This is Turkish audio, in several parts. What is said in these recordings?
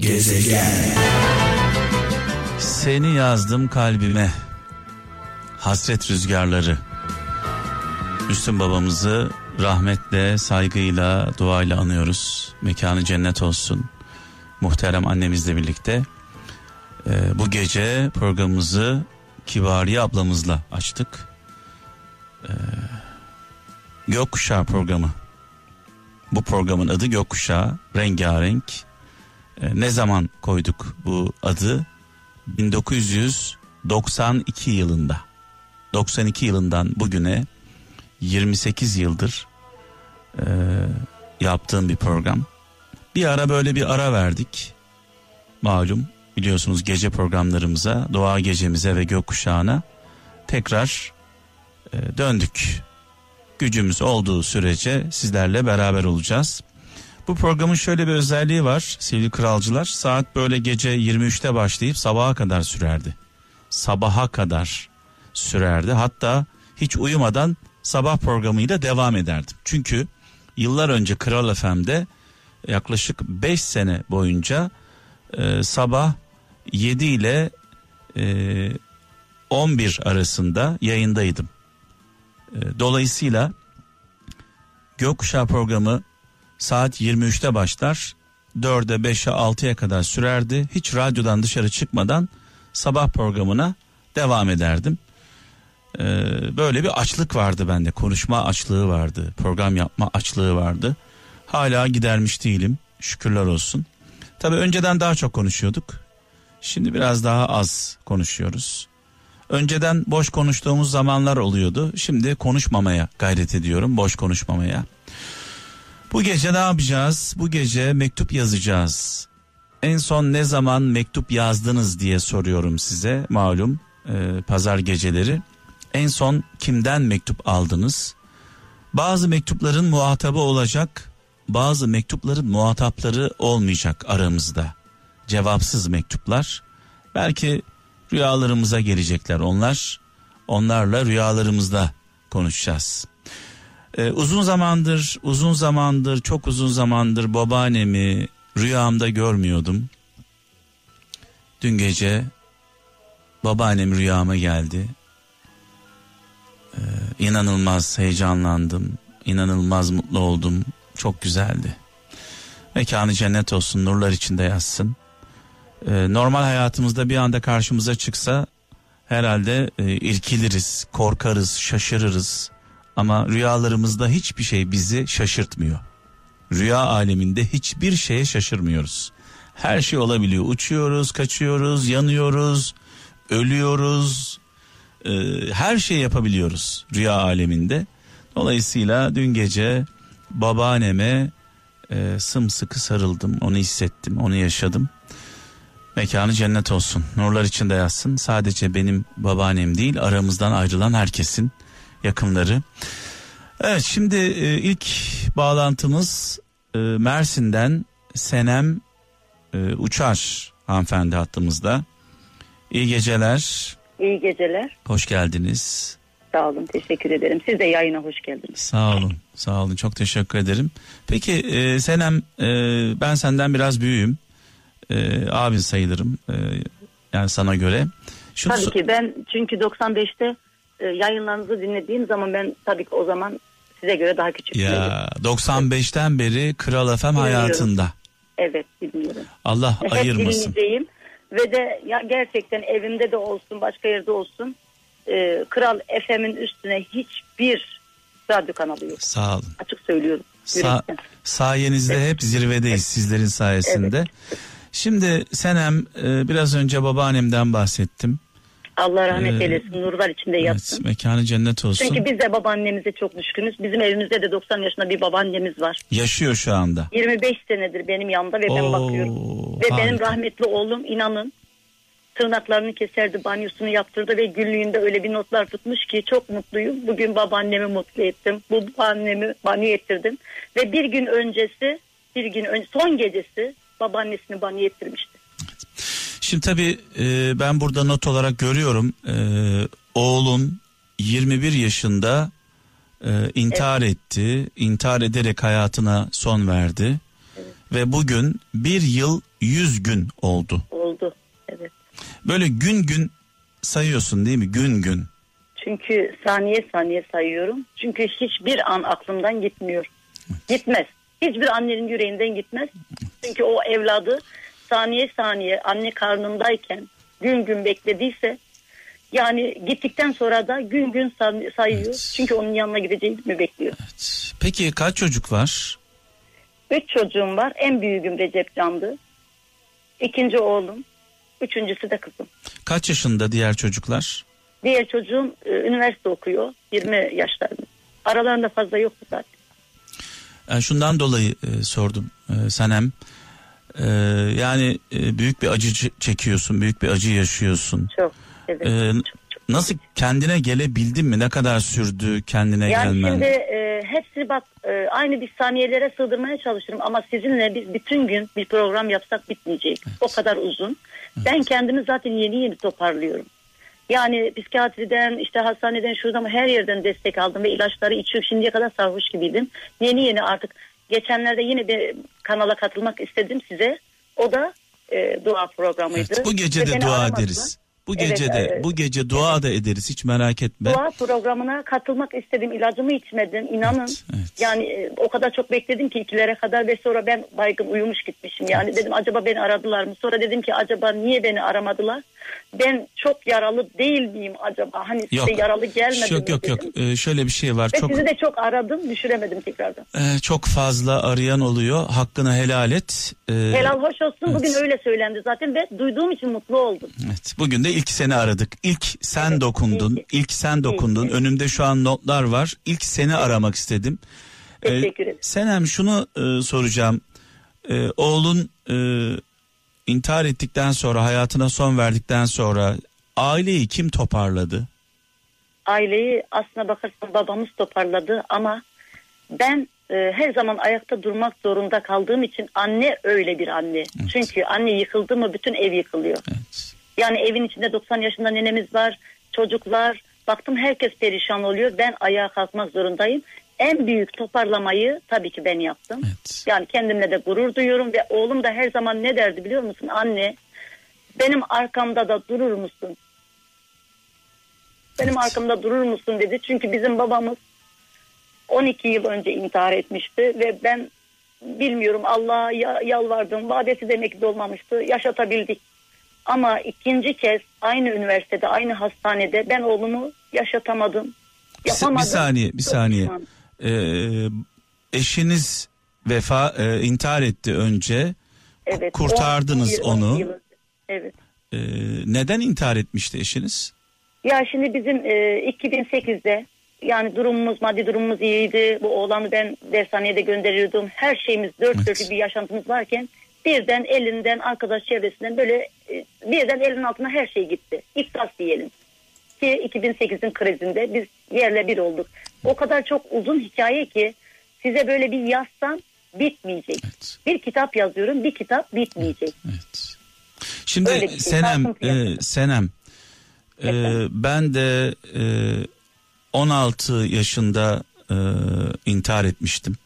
Gezegen. Seni yazdım kalbime. Hasret rüzgarları. Müslüm babamızı rahmetle, saygıyla, duayla anıyoruz. Mekanı cennet olsun. Muhterem annemizle birlikte. Ee, bu gece programımızı Kibariye ablamızla açtık. Ee, Gökkuşağı programı. Bu programın adı Gökkuşağı. Rengarenk. Ee, ne zaman koyduk bu adı? 1992 yılında. 92 yılından bugüne 28 yıldır e, yaptığım bir program. Bir ara böyle bir ara verdik. Malum biliyorsunuz gece programlarımıza, doğa gecemize ve gökkuşağına tekrar e, döndük. Gücümüz olduğu sürece sizlerle beraber olacağız. Bu programın şöyle bir özelliği var sevgili kralcılar. Saat böyle gece 23'te başlayıp sabaha kadar sürerdi. Sabaha kadar sürerdi. Hatta hiç uyumadan sabah programıyla devam ederdim. Çünkü yıllar önce Kral FM'de yaklaşık 5 sene boyunca e, sabah 7 ile e, 11 arasında yayındaydım. E, dolayısıyla Gökkuşağı programı saat 23'te başlar. 4'e 5'e 6'ya kadar sürerdi. Hiç radyodan dışarı çıkmadan sabah programına devam ederdim. Ee, böyle bir açlık vardı bende. Konuşma açlığı vardı. Program yapma açlığı vardı. Hala gidermiş değilim. Şükürler olsun. Tabii önceden daha çok konuşuyorduk. Şimdi biraz daha az konuşuyoruz. Önceden boş konuştuğumuz zamanlar oluyordu. Şimdi konuşmamaya gayret ediyorum. Boş konuşmamaya. Bu gece ne yapacağız? Bu gece mektup yazacağız. En son ne zaman mektup yazdınız diye soruyorum size malum e, pazar geceleri. En son kimden mektup aldınız? Bazı mektupların muhatabı olacak, bazı mektupların muhatapları olmayacak aramızda. Cevapsız mektuplar. Belki rüyalarımıza gelecekler onlar. Onlarla rüyalarımızda konuşacağız. Ee, uzun zamandır, uzun zamandır, çok uzun zamandır babaannemi rüyamda görmüyordum. Dün gece babaannem rüyama geldi. Ee, inanılmaz heyecanlandım, inanılmaz mutlu oldum. Çok güzeldi. Mekanı cennet olsun, nurlar içinde yatsın. Ee, normal hayatımızda bir anda karşımıza çıksa herhalde e, irkiliriz, korkarız, şaşırırız. Ama rüyalarımızda hiçbir şey bizi şaşırtmıyor. Rüya aleminde hiçbir şeye şaşırmıyoruz. Her şey olabiliyor. Uçuyoruz, kaçıyoruz, yanıyoruz, ölüyoruz. Ee, her şey yapabiliyoruz rüya aleminde. Dolayısıyla dün gece babaanneme e, sımsıkı sarıldım. Onu hissettim, onu yaşadım. Mekanı cennet olsun. Nurlar içinde yatsın. Sadece benim babaannem değil aramızdan ayrılan herkesin yakınları. Evet şimdi e, ilk bağlantımız e, Mersin'den Senem e, Uçar hanımefendi hattımızda. İyi geceler. İyi geceler. Hoş geldiniz. Sağ olun teşekkür ederim. Siz de yayına hoş geldiniz. Sağ olun. Sağ olun. Çok teşekkür ederim. Peki e, Senem e, ben senden biraz büyüğüm. E, abin sayılırım. E, yani sana göre. Şunu Tabii ki ben çünkü 95'te e, yayınlarınızı dinlediğim zaman ben tabii ki o zaman size göre daha küçük. Ya 95'ten beri Kral FM hayatında. Evet bilmiyorum. Allah Hep ayırmasın. dinleyeceğim ve de ya gerçekten evimde de olsun başka yerde olsun e, Kral FM'in üstüne hiçbir radyo kanalı yok. Sağ olun. Açık söylüyorum. Sa sayenizde evet. hep zirvedeyiz evet. sizlerin sayesinde. Evet. Şimdi Senem e, biraz önce babaannemden bahsettim. Allah rahmet ee, eylesin. Nurlar içinde yatsın. Evet, mekanı cennet olsun. Çünkü biz de babaannemize çok düşkünüz. Bizim evimizde de 90 yaşında bir babaannemiz var. Yaşıyor şu anda. 25 senedir benim yanımda ve Oo, ben bakıyorum. Ve harika. benim rahmetli oğlum inanın tırnaklarını keserdi, banyosunu yaptırdı ve günlüğünde öyle bir notlar tutmuş ki çok mutluyum. Bugün babaannemi mutlu ettim. Bu babaannemi banyo ettirdim. Ve bir gün öncesi, bir gün önce, son gecesi babaannesini banyo ettirmişti. Şimdi tabii e, ben burada not olarak görüyorum e, oğlun 21 yaşında e, intihar evet. etti. İntihar ederek hayatına son verdi. Evet. Ve bugün bir yıl yüz gün oldu. Oldu. Evet. Böyle gün gün sayıyorsun değil mi? Gün gün. Çünkü saniye saniye sayıyorum. Çünkü hiçbir an aklımdan gitmiyor. Gitmez. Hiçbir annenin yüreğinden gitmez. Çünkü o evladı saniye saniye anne karnındayken gün gün beklediyse yani gittikten sonra da gün gün sayıyor. Evet. Çünkü onun yanına gideceğini mi bekliyor? Evet. Peki kaç çocuk var? Üç çocuğum var. En büyüğüm Recep Can'dı. İkinci oğlum. Üçüncüsü de kızım. Kaç yaşında diğer çocuklar? Diğer çocuğum e, üniversite okuyor. 20 yaşlarında. Aralarında fazla yoktu zaten. Yani şundan dolayı e, sordum e, Sanem. E, yani e, büyük bir acı çekiyorsun, büyük bir acı yaşıyorsun. Çok, evet. E, çok, çok. Nasıl kendine gelebildin mi? Ne kadar sürdü kendine yani gelmen? Yani şimdi e, hepsini bak e, aynı bir saniyelere sığdırmaya çalışırım ama sizinle biz bütün gün bir program yapsak bitmeyecek. Evet. O kadar uzun. Evet. Ben kendimi zaten yeni yeni toparlıyorum. Yani psikiyatriden işte hastaneden şuradan her yerden destek aldım ve ilaçları içiyorum. Şimdiye kadar sarhoş gibiydim. Yeni yeni artık geçenlerde yine bir kanala katılmak istedim size. O da e, dua programıydı. Evet, bu gece de dua ederiz. Bu gece evet, de evet. bu gece dua evet. da ederiz hiç merak etme. Dua programına katılmak istedim. ilacımı içmedim. inanın. Evet, evet. Yani e, o kadar çok bekledim ki ikilere kadar ve sonra ben baygın uyumuş gitmişim. Yani evet. dedim acaba beni aradılar mı? Sonra dedim ki acaba niye beni aramadılar? Ben çok yaralı değil miyim acaba? Hani yok. size yaralı gelmedim Yok yok yok. Ee, şöyle bir şey var. Ve çok... sizi de çok aradım düşüremedim tekrardan. Ee, çok fazla arayan oluyor. Hakkını helal et. Ee, helal hoş olsun. Evet. Bugün öyle söylendi zaten ve duyduğum için mutlu oldum. Evet. Bugün de ilk seni aradık. İlk sen evet, dokundun. İlk, ilk sen dokundun. İlk. Önümde şu an notlar var. İlk seni evet. aramak istedim. Teşekkür ederim. Ee, Senem şunu e, soracağım. Ee, oğlun e, intihar ettikten sonra hayatına son verdikten sonra aileyi kim toparladı? Aileyi aslına bakarsan babamız toparladı ama ben e, her zaman ayakta durmak zorunda kaldığım için anne öyle bir anne. Evet. Çünkü anne yıkıldı mı bütün ev yıkılıyor. Evet. Yani evin içinde 90 yaşında nenemiz var, çocuklar. Baktım herkes perişan oluyor. Ben ayağa kalkmak zorundayım. En büyük toparlamayı tabii ki ben yaptım. Evet. Yani kendimle de gurur duyuyorum ve oğlum da her zaman ne derdi biliyor musun? Anne benim arkamda da durur musun? Benim evet. arkamda durur musun dedi. Çünkü bizim babamız 12 yıl önce intihar etmişti ve ben bilmiyorum Allah'a yalvardım. Vadesi demek de olmamıştı. Yaşatabildik. Ama ikinci kez aynı üniversitede, aynı hastanede ben oğlumu yaşatamadım. Yapamadım. Bir saniye, bir saniye. Ee, eşiniz vefa e, intihar etti önce. Evet. Kurtardınız onu. Yıl. Evet. Ee, neden intihar etmişti eşiniz? Ya şimdi bizim e, 2008'de yani durumumuz, maddi durumumuz iyiydi. Bu oğlanı ben dershaneye gönderiyordum. Her şeyimiz dört evet. dörtlük bir yaşantımız varken birden elinden arkadaş çevresinden böyle e, birden elin altına her şey gitti. İflas diyelim. Ki 2008'in krizinde biz yerle bir olduk. O kadar çok uzun hikaye ki size böyle bir yazsam bitmeyecek. Evet. Bir kitap yazıyorum bir kitap bitmeyecek. Evet. Şimdi şey, Senem, e, Senem e, ben de e, 16 yaşında e, intihar etmiştim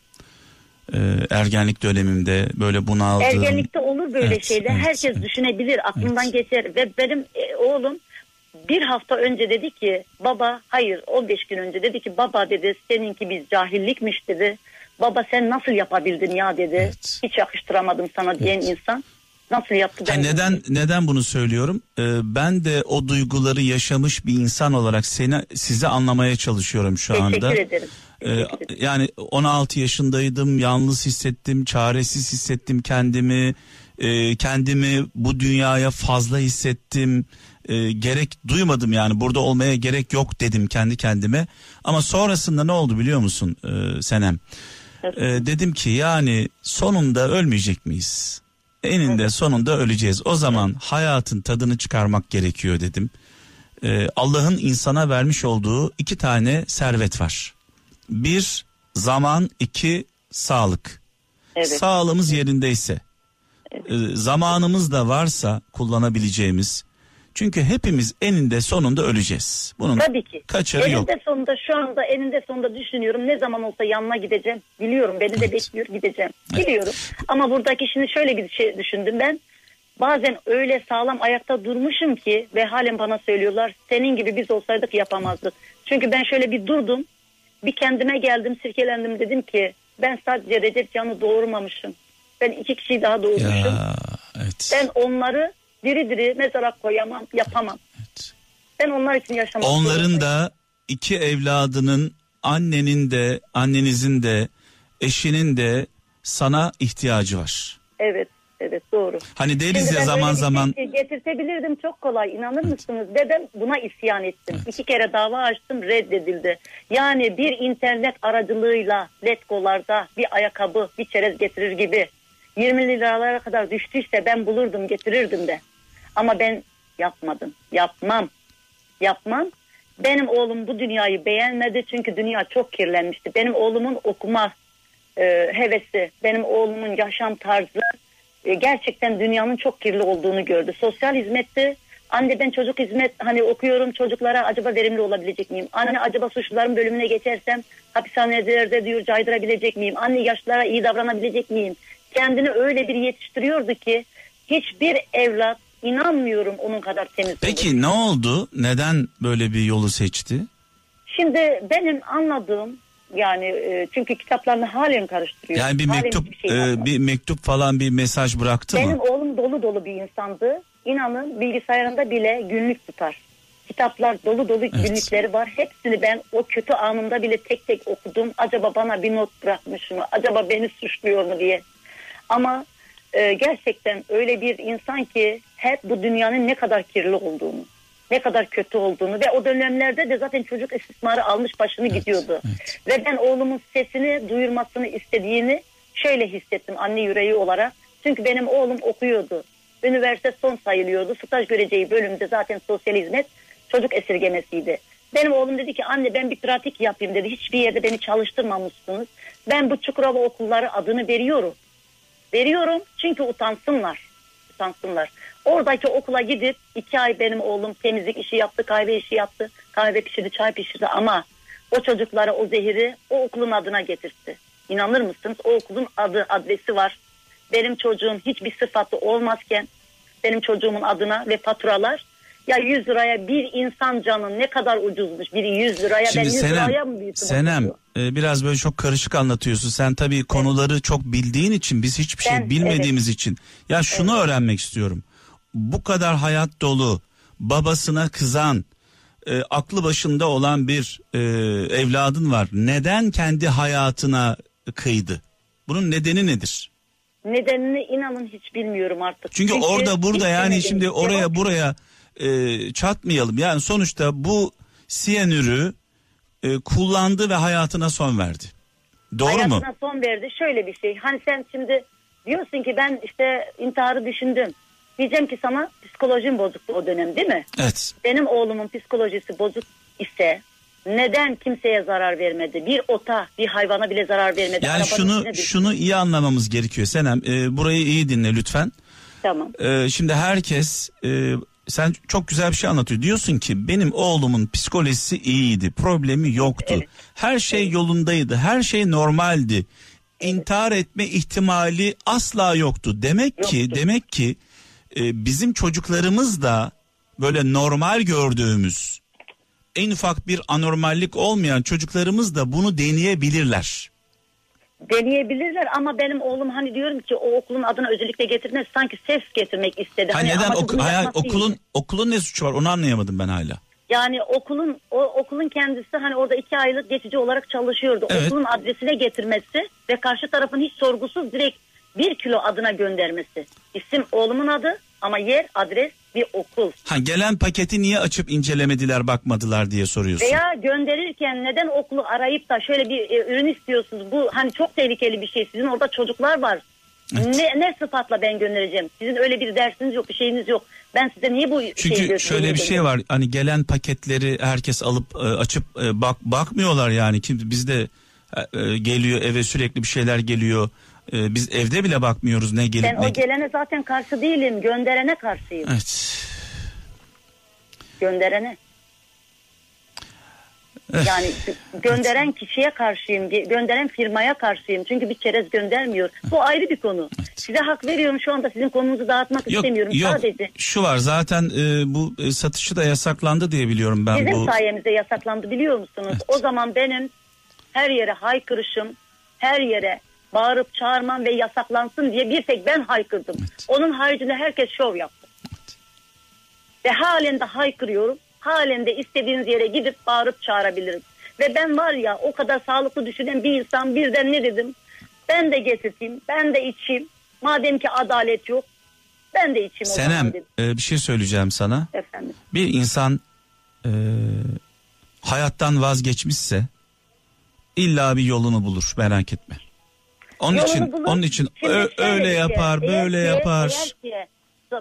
e, ergenlik dönemimde böyle bunaldım. Ergenlikte olur böyle evet, şeyler. Evet, Herkes evet. düşünebilir, aklından evet. geçer ve benim e, oğlum bir hafta önce dedi ki baba hayır 15 gün önce dedi ki baba dedi seninki biz cahillikmiş dedi. Baba sen nasıl yapabildin ya dedi. Evet. Hiç yakıştıramadım sana diyen evet. insan. Nasıl yaptı? Ben neden bunu? neden bunu söylüyorum? Ee, ben de o duyguları yaşamış bir insan olarak seni sizi anlamaya çalışıyorum şu Teşekkür anda. Teşekkür ederim. Ee, yani 16 yaşındaydım, yalnız hissettim, çaresiz hissettim kendimi, e, kendimi bu dünyaya fazla hissettim, e, gerek duymadım yani burada olmaya gerek yok dedim kendi kendime. Ama sonrasında ne oldu biliyor musun e, Senem? Evet. E, dedim ki yani sonunda ölmeyecek miyiz? Eninde evet. sonunda öleceğiz. O zaman evet. hayatın tadını çıkarmak gerekiyor dedim. E, Allah'ın insana vermiş olduğu iki tane servet var. Bir zaman, iki sağlık. Evet. Sağlığımız yerindeyse, evet. e, zamanımız da varsa kullanabileceğimiz, Çünkü hepimiz eninde sonunda öleceğiz. Bunun Tabii ki. kaçarı eninde yok. sonunda şu anda eninde sonunda düşünüyorum. Ne zaman olsa yanına gideceğim. Biliyorum beni de Evet. bekliyor gideceğim. Evet. Biliyorum. Ama buradaki şimdi şöyle bir şey düşündüm ben. Bazen öyle sağlam ayakta durmuşum ki ve halen bana söylüyorlar senin gibi biz olsaydık yapamazdık. Çünkü ben şöyle bir durdum. Bir kendime geldim sirkelendim dedim ki ben sadece Recep Can'ı doğurmamışım. Ben iki kişiyi daha doğurmuşum. Ya evet. Ben onları diri diri mezara koyamam, yapamam. evet. Ben onlar için yaşamak Onların zorundayım. da iki evladının annenin de annenizin de eşinin de sana ihtiyacı var. Evet, evet doğru. Hani deriz Şimdi ya zaman bir zaman şey getirtebilirdim çok kolay inanır mısınız? Ve ben buna isyan ettim. Evet. İki kere dava açtım reddedildi. Yani bir internet aracılığıyla letgolarda bir ayakkabı bir çerez getirir gibi 20 liralara kadar düştüyse ben bulurdum getirirdim de. Ama ben yapmadım. Yapmam. Yapmam. Benim oğlum bu dünyayı beğenmedi çünkü dünya çok kirlenmişti. Benim oğlumun okuma e, hevesi, benim oğlumun yaşam tarzı e, gerçekten dünyanın çok kirli olduğunu gördü. Sosyal hizmette anne ben çocuk hizmet hani okuyorum çocuklara acaba verimli olabilecek miyim? Anne acaba suçluların bölümüne geçersem hapishanelerde diyor caydırabilecek miyim? Anne yaşlılara iyi davranabilecek miyim? Kendini öyle bir yetiştiriyordu ki hiçbir evlat inanmıyorum onun kadar temiz. Peki ne oldu? Neden böyle bir yolu seçti? Şimdi benim anladığım yani e, çünkü kitaplarını halen karıştırıyor. Yani bir Halen mektup hiçbir şey e, bir mektup falan bir mesaj bıraktı Benim mı? oğlum dolu dolu bir insandı. İnanın bilgisayarında bile günlük tutar. Kitaplar dolu dolu günlükleri var. Hepsini ben o kötü anımda bile tek tek okudum. Acaba bana bir not bırakmış mı? Acaba beni suçluyor mu diye. Ama e, gerçekten öyle bir insan ki hep bu dünyanın ne kadar kirli olduğunu, ne kadar kötü olduğunu ve o dönemlerde de zaten çocuk istismarı almış başını gidiyordu. evet. Ve ben oğlumun sesini duyurmasını istediğini şöyle hissettim anne yüreği olarak. Çünkü benim oğlum okuyordu. Üniversite son sayılıyordu. Staj göreceği bölümde zaten sosyal hizmet çocuk esirgemesiydi. Benim oğlum dedi ki anne ben bir pratik yapayım dedi. Hiçbir yerde beni çalıştırmamışsınız. Ben bu Çukurova okulları adını veriyorum. Veriyorum çünkü utansınlar. Utansınlar. Oradaki okula gidip iki ay benim oğlum temizlik işi yaptı, kahve işi yaptı. Kahve pişirdi, çay pişirdi ama o çocuklara o zehiri o okulun adına getirdi. İnanır mısınız? O okulun adı, adresi var. Benim çocuğum hiçbir sıfatı olmazken benim çocuğumun adına ve faturalar ya 100 liraya bir insan canı ne kadar ucuzmuş. Biri 100 liraya Şimdi ben 100 Senem, liraya mı büyüttüm? o Senem e, biraz böyle çok karışık anlatıyorsun. Sen tabii konuları çok bildiğin için biz hiçbir şey Ben- bilmediğimiz için. Ya şunu öğrenmek istiyorum. Bu kadar hayat dolu, babasına kızan, e, aklı başında olan bir e, evladın var. Neden kendi hayatına kıydı? Bunun nedeni nedir? Nedenini inanın hiç bilmiyorum artık. Çünkü, orada burada yani şimdi oraya buraya e, çatmayalım. Yani sonuçta bu siyanürü e, kullandı ve hayatına son verdi. Doğru hayatına mu? son verdi. Şöyle bir şey. Hani sen şimdi diyorsun ki ben işte intiharı düşündüm. Diyeceğim ki sana psikolojin bozuktu o dönem değil mi? Evet. Benim oğlumun psikolojisi bozuk ise neden kimseye zarar vermedi? Bir ota, bir hayvana bile zarar vermedi. Yani Arabanın şunu şunu iyi anlamamız gerekiyor Senem. e, burayı iyi dinle lütfen. Tamam. E, şimdi herkes e, sen çok güzel bir şey anlatıyor. Diyorsun ki benim oğlumun psikolojisi iyiydi. Problemi yoktu. Evet. Her şey yolundaydı. Her şey normaldi. İntihar etme ihtimali asla yoktu. Demek ki Yoktu. demek ki e, bizim çocuklarımız da böyle normal gördüğümüz en ufak bir anormallik olmayan çocuklarımız da bunu deneyebilirler. Deneyebilirler ama benim oğlum hani diyorum ki o okulun adını özellikle getirmez sanki ses getirmek istedi. Ha Hani neden hayal- yapması okulun değil. okulun ne suçu var onu anlayamadım ben hala. Yani okulun o okulun kendisi hani orada iki aylık geçici olarak çalışıyordu. Evet. Okulun adresine getirmesi ve karşı tarafın hiç sorgusuz direkt bir kilo adına göndermesi. İsim oğlumun adı ama yer adres bir okul. Ha gelen paketi niye açıp incelemediler bakmadılar diye soruyorsun. Veya gönderirken neden okulu arayıp da şöyle bir e, ürün istiyorsunuz? Bu hani çok tehlikeli bir şey. Sizin orada çocuklar var. Evet. Ne, ne sıfatla ben göndereceğim? Sizin öyle bir dersiniz yok, bir şeyiniz yok. Ben size niye bu şeyi Çünkü götüreyim şöyle bir şey var. Hani gelen paketleri herkes alıp e, açıp e, bak bakmıyorlar yani. Kim bizde e, geliyor eve sürekli bir şeyler geliyor. E, biz evde bile bakmıyoruz ne gelip Ben ne. o gelene zaten karşı değilim. Gönderene karşıyım. Evet. Gönderene. Eh. Yani gönderen kişiye karşıyım, gönderen firmaya karşıyım. Çünkü bir çerez göndermiyor. Bu ayrı bir konu. Size hak veriyorum şu anda sizin konunuzu dağıtmak Yok istemiyorum. yok Sadece şu var zaten e, bu e, satışı da yasaklandı diye biliyorum ben bizim bu. sayemizde yasaklandı biliyor musunuz? Evet. O zaman benim her yere haykırışım, her yere bağırıp çağırmam ve yasaklansın diye bir tek ben haykırdım. Evet. Onun haricinde herkes şov yaptı. Ve halen de haykırıyorum. Halen de istediğiniz yere gidip bağırıp çağırabilirim. Ve ben var ya o kadar sağlıklı düşünen bir insan birden ne dedim? Ben de getireyim, ben de içeyim. Madem ki adalet yok, ben de içeyim o Senem e, bir şey söyleyeceğim sana. Efendim. Bir insan e, hayattan vazgeçmişse illa bir yolunu bulur merak etme. Onun Yolunu için bulur. onun için Şimdi ö- şöyle öyle bir şey, yapar, eğer böyle ki- yapar. Eğer ki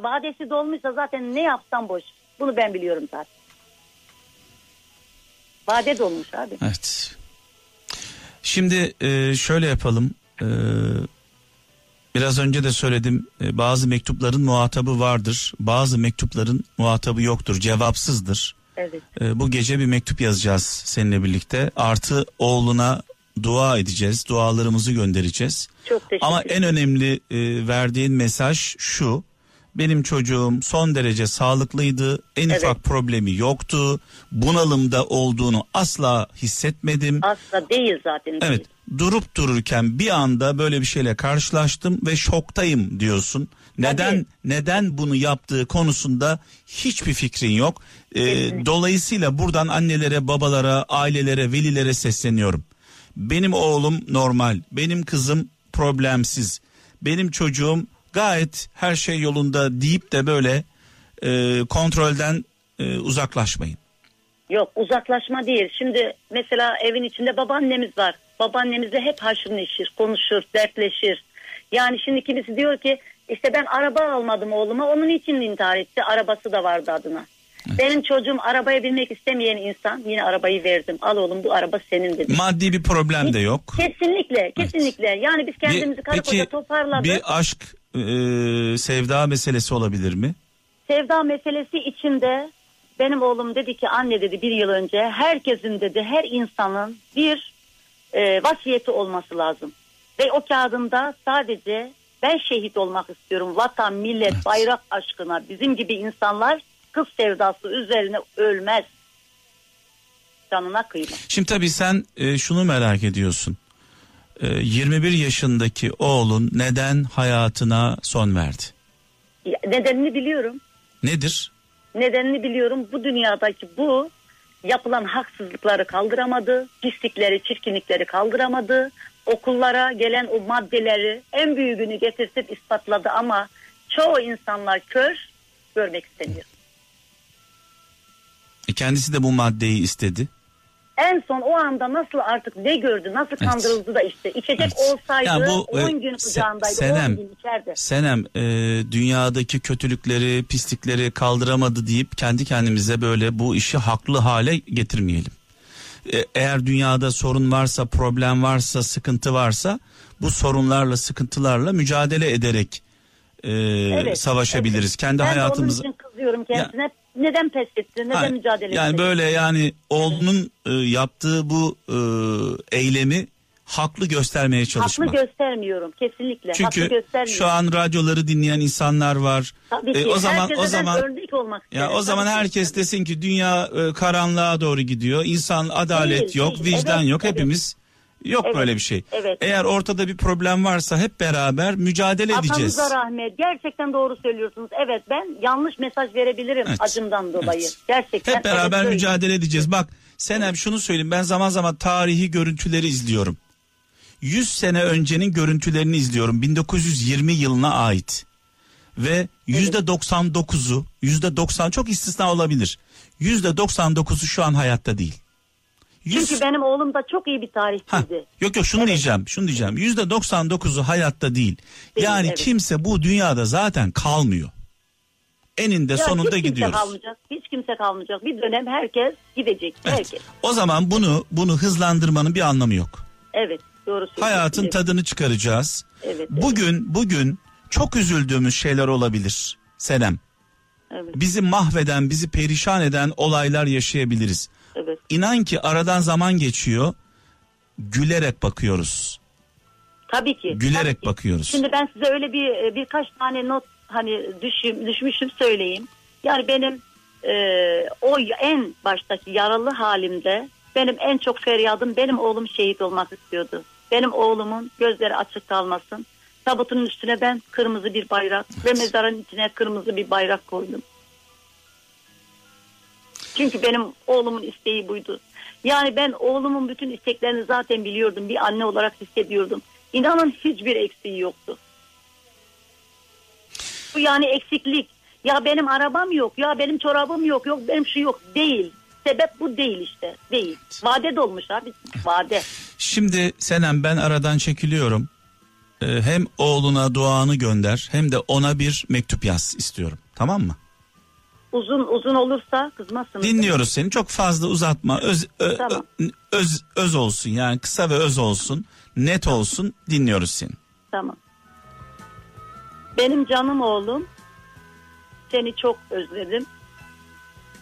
vadesi dolmuşsa zaten ne yapsam boş. Bunu ben biliyorum zaten. Vade dolmuş abi. Evet. Şimdi e, şöyle yapalım. E, biraz önce de söyledim. E, bazı mektupların muhatabı vardır. Bazı mektupların muhatabı yoktur. Cevapsızdır. Evet. E, bu gece bir mektup yazacağız seninle birlikte. Artı oğluna dua edeceğiz. Dualarımızı göndereceğiz. Çok teşekkür Ama en önemli e, verdiğin mesaj şu. Benim çocuğum son derece sağlıklıydı. En Evet. ufak problemi yoktu. Bunalımda olduğunu asla hissetmedim. Asla değil zaten. Evet. değil. Durup dururken bir anda böyle bir şeyle karşılaştım ve şoktayım diyorsun. Neden Tabii. neden bunu yaptığı konusunda hiçbir fikrin yok. Ee, dolayısıyla buradan annelere, babalara, ailelere, velilere sesleniyorum. Benim oğlum normal, benim kızım problemsiz. Benim çocuğum gayet her şey yolunda deyip de böyle e, kontrolden e, uzaklaşmayın. Yok uzaklaşma değil. Şimdi mesela evin içinde babaannemiz var. Babaannemizle hep haşır neşir, konuşur, dertleşir. Yani şimdi kimisi diyor ki işte ben araba almadım oğluma onun için intihar etti. Arabası da vardı adına. Benim çocuğum arabaya binmek istemeyen insan yine arabayı verdim. Al oğlum bu araba senin dedi. Maddi bir problem de yok. Kesinlikle, kesinlikle. Yani biz kendimizi Bir- peki toparladık. bir aşk e, sevda meselesi olabilir mi? Sevda meselesi içinde benim oğlum dedi ki anne dedi bir yıl önce herkesin dedi her insanın bir e, vasiyeti olması lazım. Ve o kağıdında sadece ben şehit olmak istiyorum. Vatan, millet, Evet. bayrak aşkına bizim gibi insanlar kız sevdası üzerine ölmez. Canına kıyma. Şimdi tabii sen e, şunu merak ediyorsun. E, 21 yaşındaki oğlun neden hayatına son verdi? Ya, Nedenini biliyorum. Nedir? Nedenini biliyorum. Bu dünyadaki bu yapılan haksızlıkları kaldıramadı. Pislikleri, çirkinlikleri kaldıramadı. Okullara gelen o maddeleri en büyüğünü getirtip ispatladı ama çoğu insanlar kör görmek istemiyor. E, kendisi de bu maddeyi istedi. En son o anda nasıl artık ne gördü, nasıl kandırıldı da işte. içecek Evet. olsaydı Yani bu, 10 e, gün Se- kucağındaydı, Senem, 10 gün içeride. Senem e, dünyadaki kötülükleri, pislikleri kaldıramadı deyip kendi kendimize böyle bu işi haklı hale getirmeyelim. E, eğer dünyada sorun varsa, problem varsa, sıkıntı varsa bu sorunlarla, sıkıntılarla mücadele ederek e, Evet, savaşabiliriz. Kendi ben hayatımızı de onun için kızıyorum kendisine. Neden pes etti, neden Hayır, mücadele Yani etti? böyle yani oğlunun e, yaptığı bu e, eylemi haklı göstermeye çalışmak. Haklı göstermiyorum kesinlikle. Haklı Çünkü göstermiyorum. şu an radyoları dinleyen insanlar var. Tabii E, ki. o zaman Herkese o zaman örnek olmak ya isterim. o zaman Tabii ki. herkes desin ki dünya e, karanlığa doğru gidiyor. İnsan adalet Değil, yok, değil. vicdan Evet, yok. evet. Hepimiz yok Evet, böyle bir şey. evet. Eğer ortada bir problem varsa hep beraber mücadele edeceğiz. Atanıza rahmet. Gerçekten doğru söylüyorsunuz. Evet ben yanlış mesaj verebilirim Evet. acımdan dolayı. Evet. Gerçekten. Hep beraber evet, öyle. mücadele edeceğiz. Bak Senem şunu söyleyeyim ben zaman zaman tarihi görüntüleri izliyorum. 100 sene öncenin görüntülerini izliyorum 1920 yılına ait. Ve yüzde 99'u yüzde 90 çok istisna olabilir. Yüzde 99'u şu an hayatta değil. Yüz- Çünkü benim oğlum da çok iyi bir Ha, tarihçiydi. yok yok şunu Evet. diyeceğim şunu diyeceğim yüzde 99'u hayatta değil. Değil, yani evet. kimse bu dünyada zaten kalmıyor. Eninde Ya sonunda hiç gidiyoruz. kalmayacak. Hiç kimse kalmayacak. Bir dönem herkes gidecek. Evet. Herkes. O zaman bunu bunu hızlandırmanın bir anlamı yok. Evet. Doğru. Hayatın Evet, tadını çıkaracağız. Evet. evet. Bugün bugün çok üzüldüğümüz şeyler olabilir Senem. Evet. Bizi mahveden, bizi perişan eden olaylar yaşayabiliriz. Evet. İnan ki aradan zaman geçiyor. Gülerek bakıyoruz. Tabii ki. Gülerek tabii ki. bakıyoruz. Şimdi ben size öyle bir e, birkaç tane not hani düşüm, düşmüşüm söyleyeyim. Yani benim e, o en baştaki yaralı halimde benim en çok feryadım benim oğlum şehit olmak istiyordu. Benim oğlumun gözleri açık kalmasın. Tabutun üstüne ben kırmızı bir bayrak evet. ve mezarın içine kırmızı bir bayrak koydum. Çünkü benim oğlumun isteği buydu. Yani ben oğlumun bütün isteklerini zaten biliyordum. Bir anne olarak hissediyordum. İnanın hiçbir eksiği yoktu. Bu yani eksiklik. Ya benim arabam yok, ya benim çorabım yok, yok benim şu yok değil. Sebep bu değil işte, değil. Vade dolmuş abi, vade. Şimdi Senem ben aradan çekiliyorum. Ee, hem oğluna duanı gönder hem de ona bir mektup yaz istiyorum. Tamam mı? Uzun uzun olursa kızmazsınız. Dinliyoruz seni. Çok fazla uzatma. Öz ö, tamam. öz öz olsun yani kısa ve öz olsun. Net olsun. Dinliyoruz seni. Tamam. Benim canım oğlum seni çok özledim.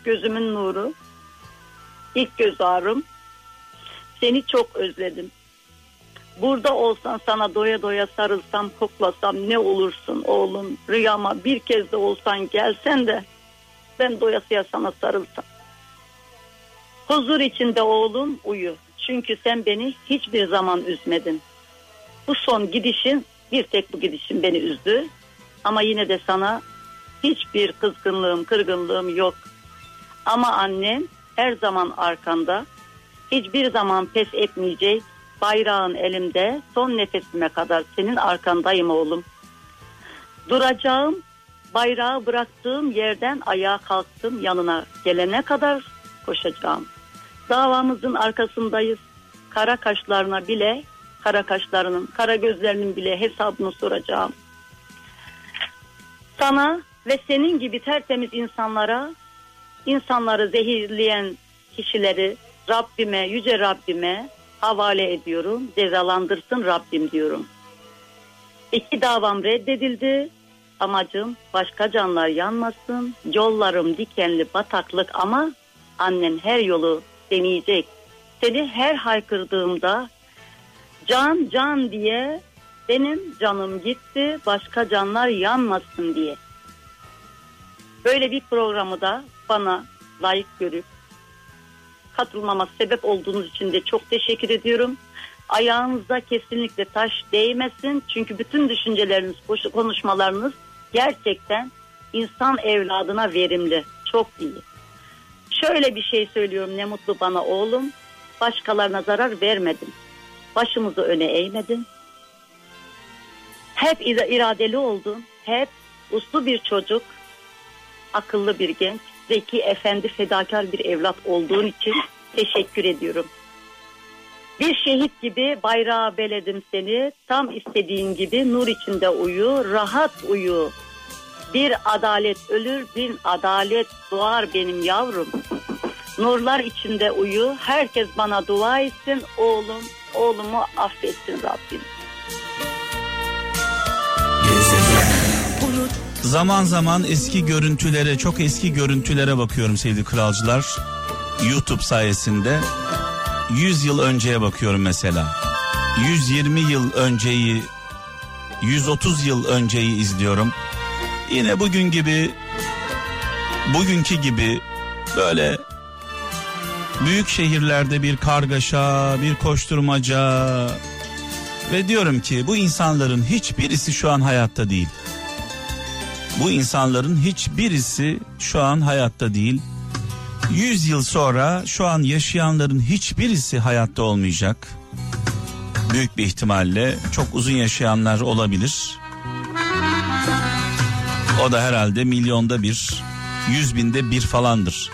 Gözümün nuru. İlk göz ağrım. Seni çok özledim. Burada olsan sana doya doya sarılsam koklasam ne olursun oğlum rüyama bir kez de olsan gelsen de ben doyasıya sana sarılsam. Huzur içinde oğlum uyu çünkü sen beni hiçbir zaman üzmedin. Bu son gidişin bir tek bu gidişin beni üzdü ama yine de sana hiçbir kızgınlığım kırgınlığım yok. Ama annem her zaman arkanda hiçbir zaman pes etmeyecek bayrağın elimde son nefesime kadar senin arkandayım oğlum. Duracağım bayrağı bıraktığım yerden ayağa kalktım yanına gelene kadar koşacağım. Davamızın arkasındayız. Kara kaşlarına bile, kara kaşlarının, kara gözlerinin bile hesabını soracağım. Sana ve senin gibi tertemiz insanlara, insanları zehirleyen kişileri Rabbime, yüce Rabbime havale ediyorum. Cezalandırsın Rabbim diyorum. İki davam reddedildi. Amacım başka canlar yanmasın. Yollarım dikenli bataklık ama annen her yolu deneyecek. Seni her haykırdığımda can can diye benim canım gitti başka canlar yanmasın diye. Böyle bir programı da bana layık görüp katılmama sebep olduğunuz için de çok teşekkür ediyorum. Ayağınızda kesinlikle taş değmesin. Çünkü bütün düşünceleriniz, konuşmalarınız gerçekten insan evladına verimli. Çok iyi. Şöyle bir şey söylüyorum ne mutlu bana oğlum. Başkalarına zarar vermedin. Başımızı öne eğmedin. Hep iradeli oldun. Hep uslu bir çocuk, akıllı bir genç, zeki, efendi, fedakar bir evlat olduğun için teşekkür ediyorum. Bir şehit gibi bayrağa beledim seni. Tam istediğin gibi nur içinde uyu, rahat uyu. Bir adalet ölür, bir adalet doğar benim yavrum. Nurlar içinde uyu. Herkes bana dua etsin. Oğlum, oğlumu affetsin Rabbim. Zaman zaman eski görüntülere, çok eski görüntülere bakıyorum sevgili kralcılar. YouTube sayesinde 100 yıl önceye bakıyorum mesela. 120 yıl önceyi, 130 yıl önceyi izliyorum. Yine bugün gibi, bugünkü gibi böyle büyük şehirlerde bir kargaşa, bir koşturmaca ve diyorum ki bu insanların hiçbirisi şu an hayatta değil. Bu insanların hiçbirisi şu an hayatta değil. 100 yıl sonra şu an yaşayanların hiçbirisi hayatta olmayacak. Büyük bir ihtimalle çok uzun yaşayanlar olabilir. O da herhalde milyonda bir, yüz binde bir falandır.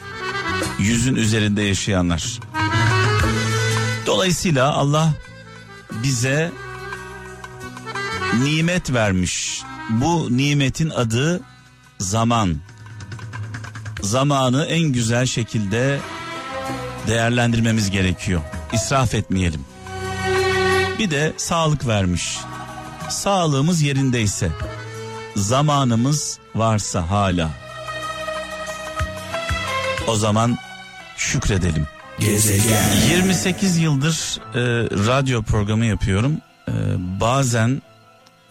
Yüzün üzerinde yaşayanlar. Dolayısıyla Allah bize nimet vermiş. Bu nimetin adı zaman. Zamanı en güzel şekilde değerlendirmemiz gerekiyor. İsraf etmeyelim. Bir de sağlık vermiş. Sağlığımız yerindeyse, zamanımız varsa hala, O zaman şükredelim. Gezegen. 28 yıldır e, radyo programı yapıyorum. E, bazen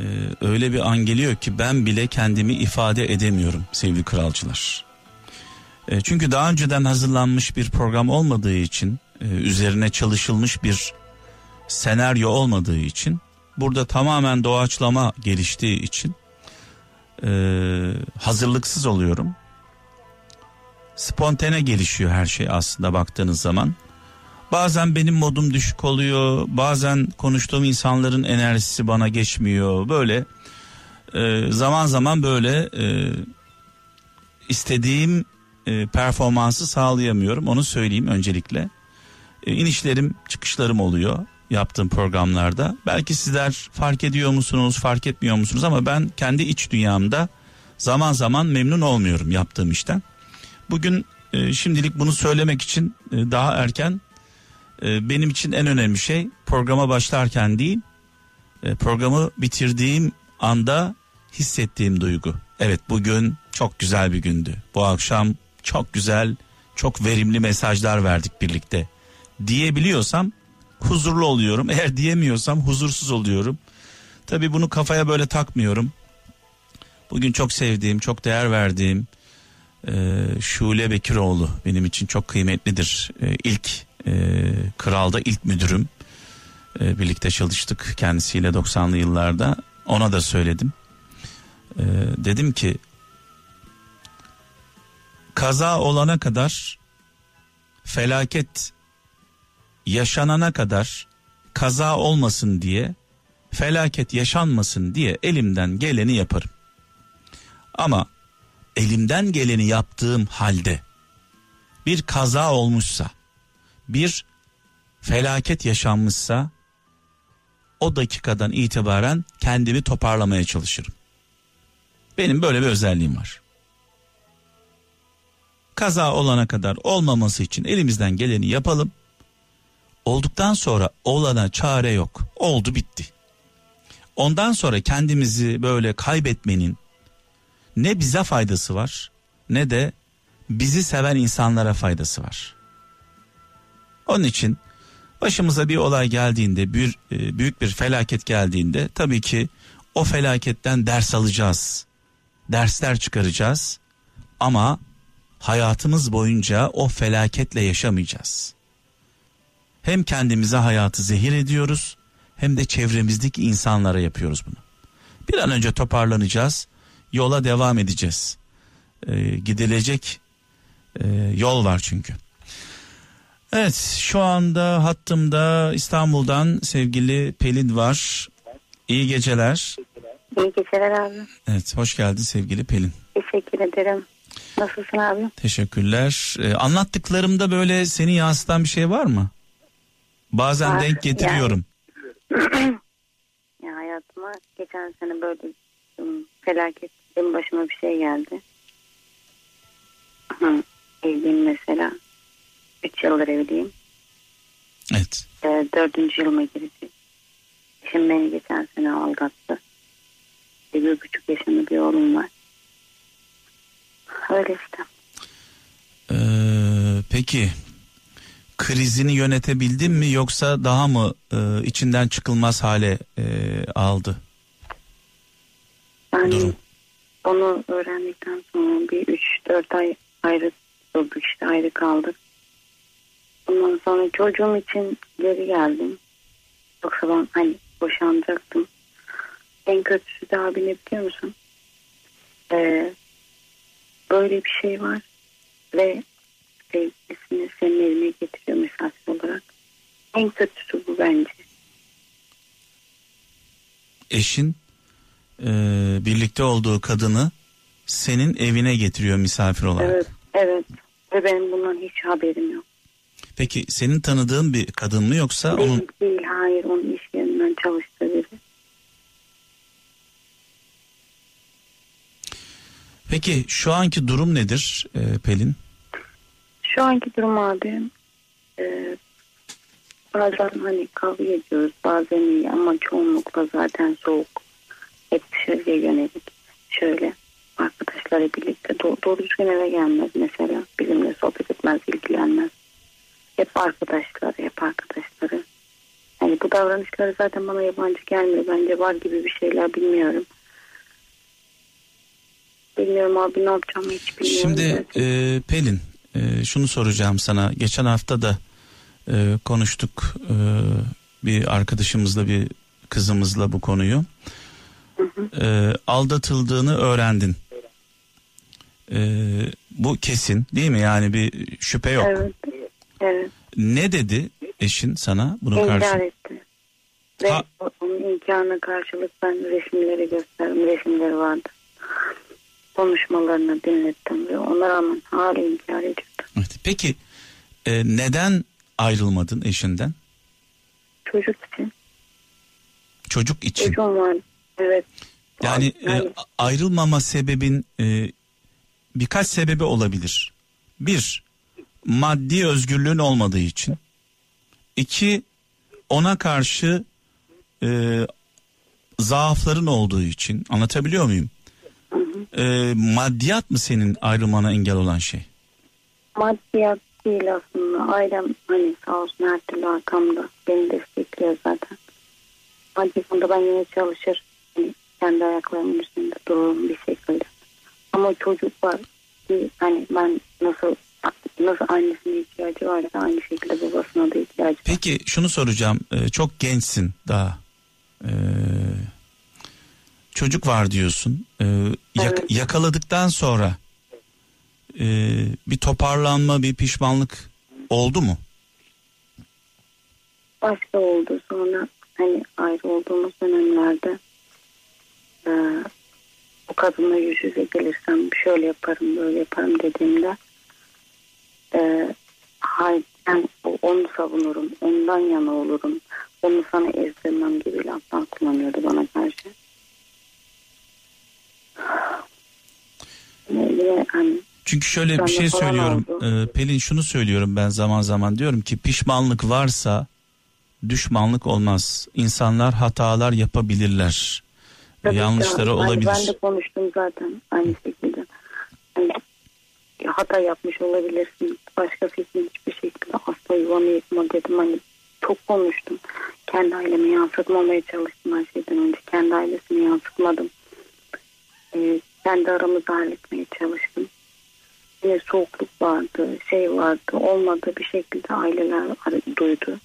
e, öyle bir an geliyor ki ben bile kendimi ifade edemiyorum sevgili kralcılar. E, çünkü daha önceden hazırlanmış bir program olmadığı için, e, üzerine çalışılmış bir senaryo olmadığı için, burada tamamen doğaçlama geliştiği için e, hazırlıksız oluyorum spontane gelişiyor her şey aslında baktığınız zaman. Bazen benim modum düşük oluyor, bazen konuştuğum insanların enerjisi bana geçmiyor. Böyle e, zaman zaman böyle e, istediğim e, performansı sağlayamıyorum. Onu söyleyeyim öncelikle. E, inişlerim, çıkışlarım oluyor yaptığım programlarda. Belki sizler fark ediyor musunuz, fark etmiyor musunuz ama ben kendi iç dünyamda zaman zaman memnun olmuyorum yaptığım işten. Bugün e, şimdilik bunu söylemek için e, daha erken. Benim için en önemli şey programa başlarken değil, programı bitirdiğim anda hissettiğim duygu. Evet bugün çok güzel bir gündü. Bu akşam çok güzel, çok verimli mesajlar verdik birlikte. Diyebiliyorsam huzurlu oluyorum. Eğer diyemiyorsam huzursuz oluyorum. Tabii bunu kafaya böyle takmıyorum. Bugün çok sevdiğim, çok değer verdiğim, e, Şule Bekiroğlu benim için çok kıymetlidir. E, ilk e, Kral'da ilk müdürüm. E, birlikte çalıştık kendisiyle 90'lı yıllarda. Ona da söyledim. E, dedim ki kaza olana kadar felaket yaşanana kadar kaza olmasın diye felaket yaşanmasın diye elimden geleni yaparım. Ama elimden geleni yaptığım halde bir kaza olmuşsa, bir felaket yaşanmışsa o dakikadan itibaren kendimi toparlamaya çalışırım. Benim böyle bir özelliğim var. Kaza olana kadar olmaması için elimizden geleni yapalım. Olduktan sonra olana çare yok. Oldu bitti. Ondan sonra kendimizi böyle kaybetmenin, ne bize faydası var ne de bizi seven insanlara faydası var. Onun için başımıza bir olay geldiğinde, bir e, büyük bir felaket geldiğinde tabii ki o felaketten ders alacağız. Dersler çıkaracağız. Ama hayatımız boyunca o felaketle yaşamayacağız. Hem kendimize hayatı zehir ediyoruz hem de çevremizdeki insanlara yapıyoruz bunu. Bir an önce toparlanacağız yola devam edeceğiz. E, gidilecek e, yol var çünkü. Evet şu anda hattımda İstanbul'dan sevgili Pelin var. İyi geceler. İyi geceler abi. Evet hoş geldin sevgili Pelin. Teşekkür ederim. Nasılsın abi? Teşekkürler. Ee, anlattıklarımda böyle seni yansıtan bir şey var mı? Bazen var, denk getiriyorum. Yani, ya hayatıma geçen sene böyle felaket benim başıma bir şey geldi. Evliyim mesela. Üç yıldır evliyim. Evet. Ee, dördüncü yılıma girecek. Eşim beni geçen sene aldattı. Bir buçuk yaşında bir oğlum var. Öyle işte. Ee, peki krizini yönetebildin mi yoksa daha mı e, içinden çıkılmaz hale e, aldı? Yani Durum. Onu öğrendikten sonra bir 3-4 ay ayrı durduk işte ayrı kaldık. Ondan sonra çocuğum için geri geldim. Yoksa ben hani boşanacaktım. En kötüsü de abi ne biliyor musun? Ee, böyle bir şey var ve sevgilisini senin evine getiriyor mesafir olarak. En kötüsü bu bence. Eşin e, birlikte olduğu kadını senin evine getiriyor misafir olarak. Evet, evet. Ve benim bundan hiç haberim yok. Peki senin tanıdığın bir kadın mı yoksa değil, onun? Değil, hayır. Onun iş yerinden çalıştığı biri. Peki şu anki durum nedir e, Pelin? Şu anki durum abi e, bazen hani kavga ediyoruz bazen iyi ama çoğunlukla zaten soğuk hep dışarıya yönelik. Şöyle arkadaşları birlikte doğru, doğru düzgün eve gelmez mesela. Bizimle sohbet etmez, ilgilenmez. Hep arkadaşları, hep arkadaşları. Yani bu davranışları zaten bana yabancı gelmiyor. Bence var gibi bir şeyler bilmiyorum. Bilmiyorum abi ne yapacağımı hiç bilmiyorum. Şimdi e, Pelin e, şunu soracağım sana. Geçen hafta da e, konuştuk e, bir arkadaşımızla bir kızımızla bu konuyu. Hı hı. E, aldatıldığını öğrendin. E, bu kesin değil mi? Yani bir şüphe yok. Evet. Evet. Ne dedi eşin sana bunun İnkar karşı? etti. Ve ha. onun inkarına karşılık ben resimleri gösterdim. Resimleri vardı. Konuşmalarını dinlettim ve ona rağmen hala inkar ediyordu. Evet. Peki e, neden ayrılmadın eşinden? Çocuk için. Çocuk için. Çocuğum var. Evet. Yani e, ayrılmama sebebin e, birkaç sebebi olabilir. Bir, maddi özgürlüğün olmadığı için. İki, ona karşı e, zaafların olduğu için. Anlatabiliyor muyum? E, maddiyat mı senin ayrılmana engel olan şey? Maddiyat değil aslında. Ailem hani sağ olsun her türlü arkamda. Beni destekliyor zaten. Maddi konuda ben yine çalışır. Hani kendi ayaklarımın üstünde dururum bir şekilde. Ama çocuk var. Hani ben nasıl nasıl annesine ihtiyacı varsa aynı şekilde babasına da ihtiyacı var. Peki şunu soracağım. Ee, çok gençsin daha. Ee, çocuk var diyorsun. Ee, yak- evet. Yakaladıktan sonra e, bir toparlanma, bir pişmanlık oldu mu? Başka oldu. Sonra hani ayrı olduğumuz dönemlerde e, o kadınla yüz yüze gelirsem şöyle yaparım böyle yaparım dediğimde e, hayır ben onu savunurum ondan yana olurum onu sana ezdirmem gibi laflar kullanıyordu bana karşı. Çünkü şöyle bir şey söylüyorum. Ee, Pelin şunu söylüyorum ben zaman zaman diyorum ki pişmanlık varsa düşmanlık olmaz. İnsanlar hatalar yapabilirler. Tabii Yanlışları yani olabilir. Ben de konuştum zaten aynı şekilde. Yani, hata yapmış olabilirsin. Başkası için hiçbir şekilde asla yuvanı yıkma dedim. Hani çok konuştum. Kendi ailemi yansıtmamaya çalıştım her şeyden önce. Kendi ailesini yansıtmadım. Ee, kendi aramızı halletmeye çalıştım. Yine soğukluk vardı, şey vardı. Olmadı bir şekilde aileler duydu.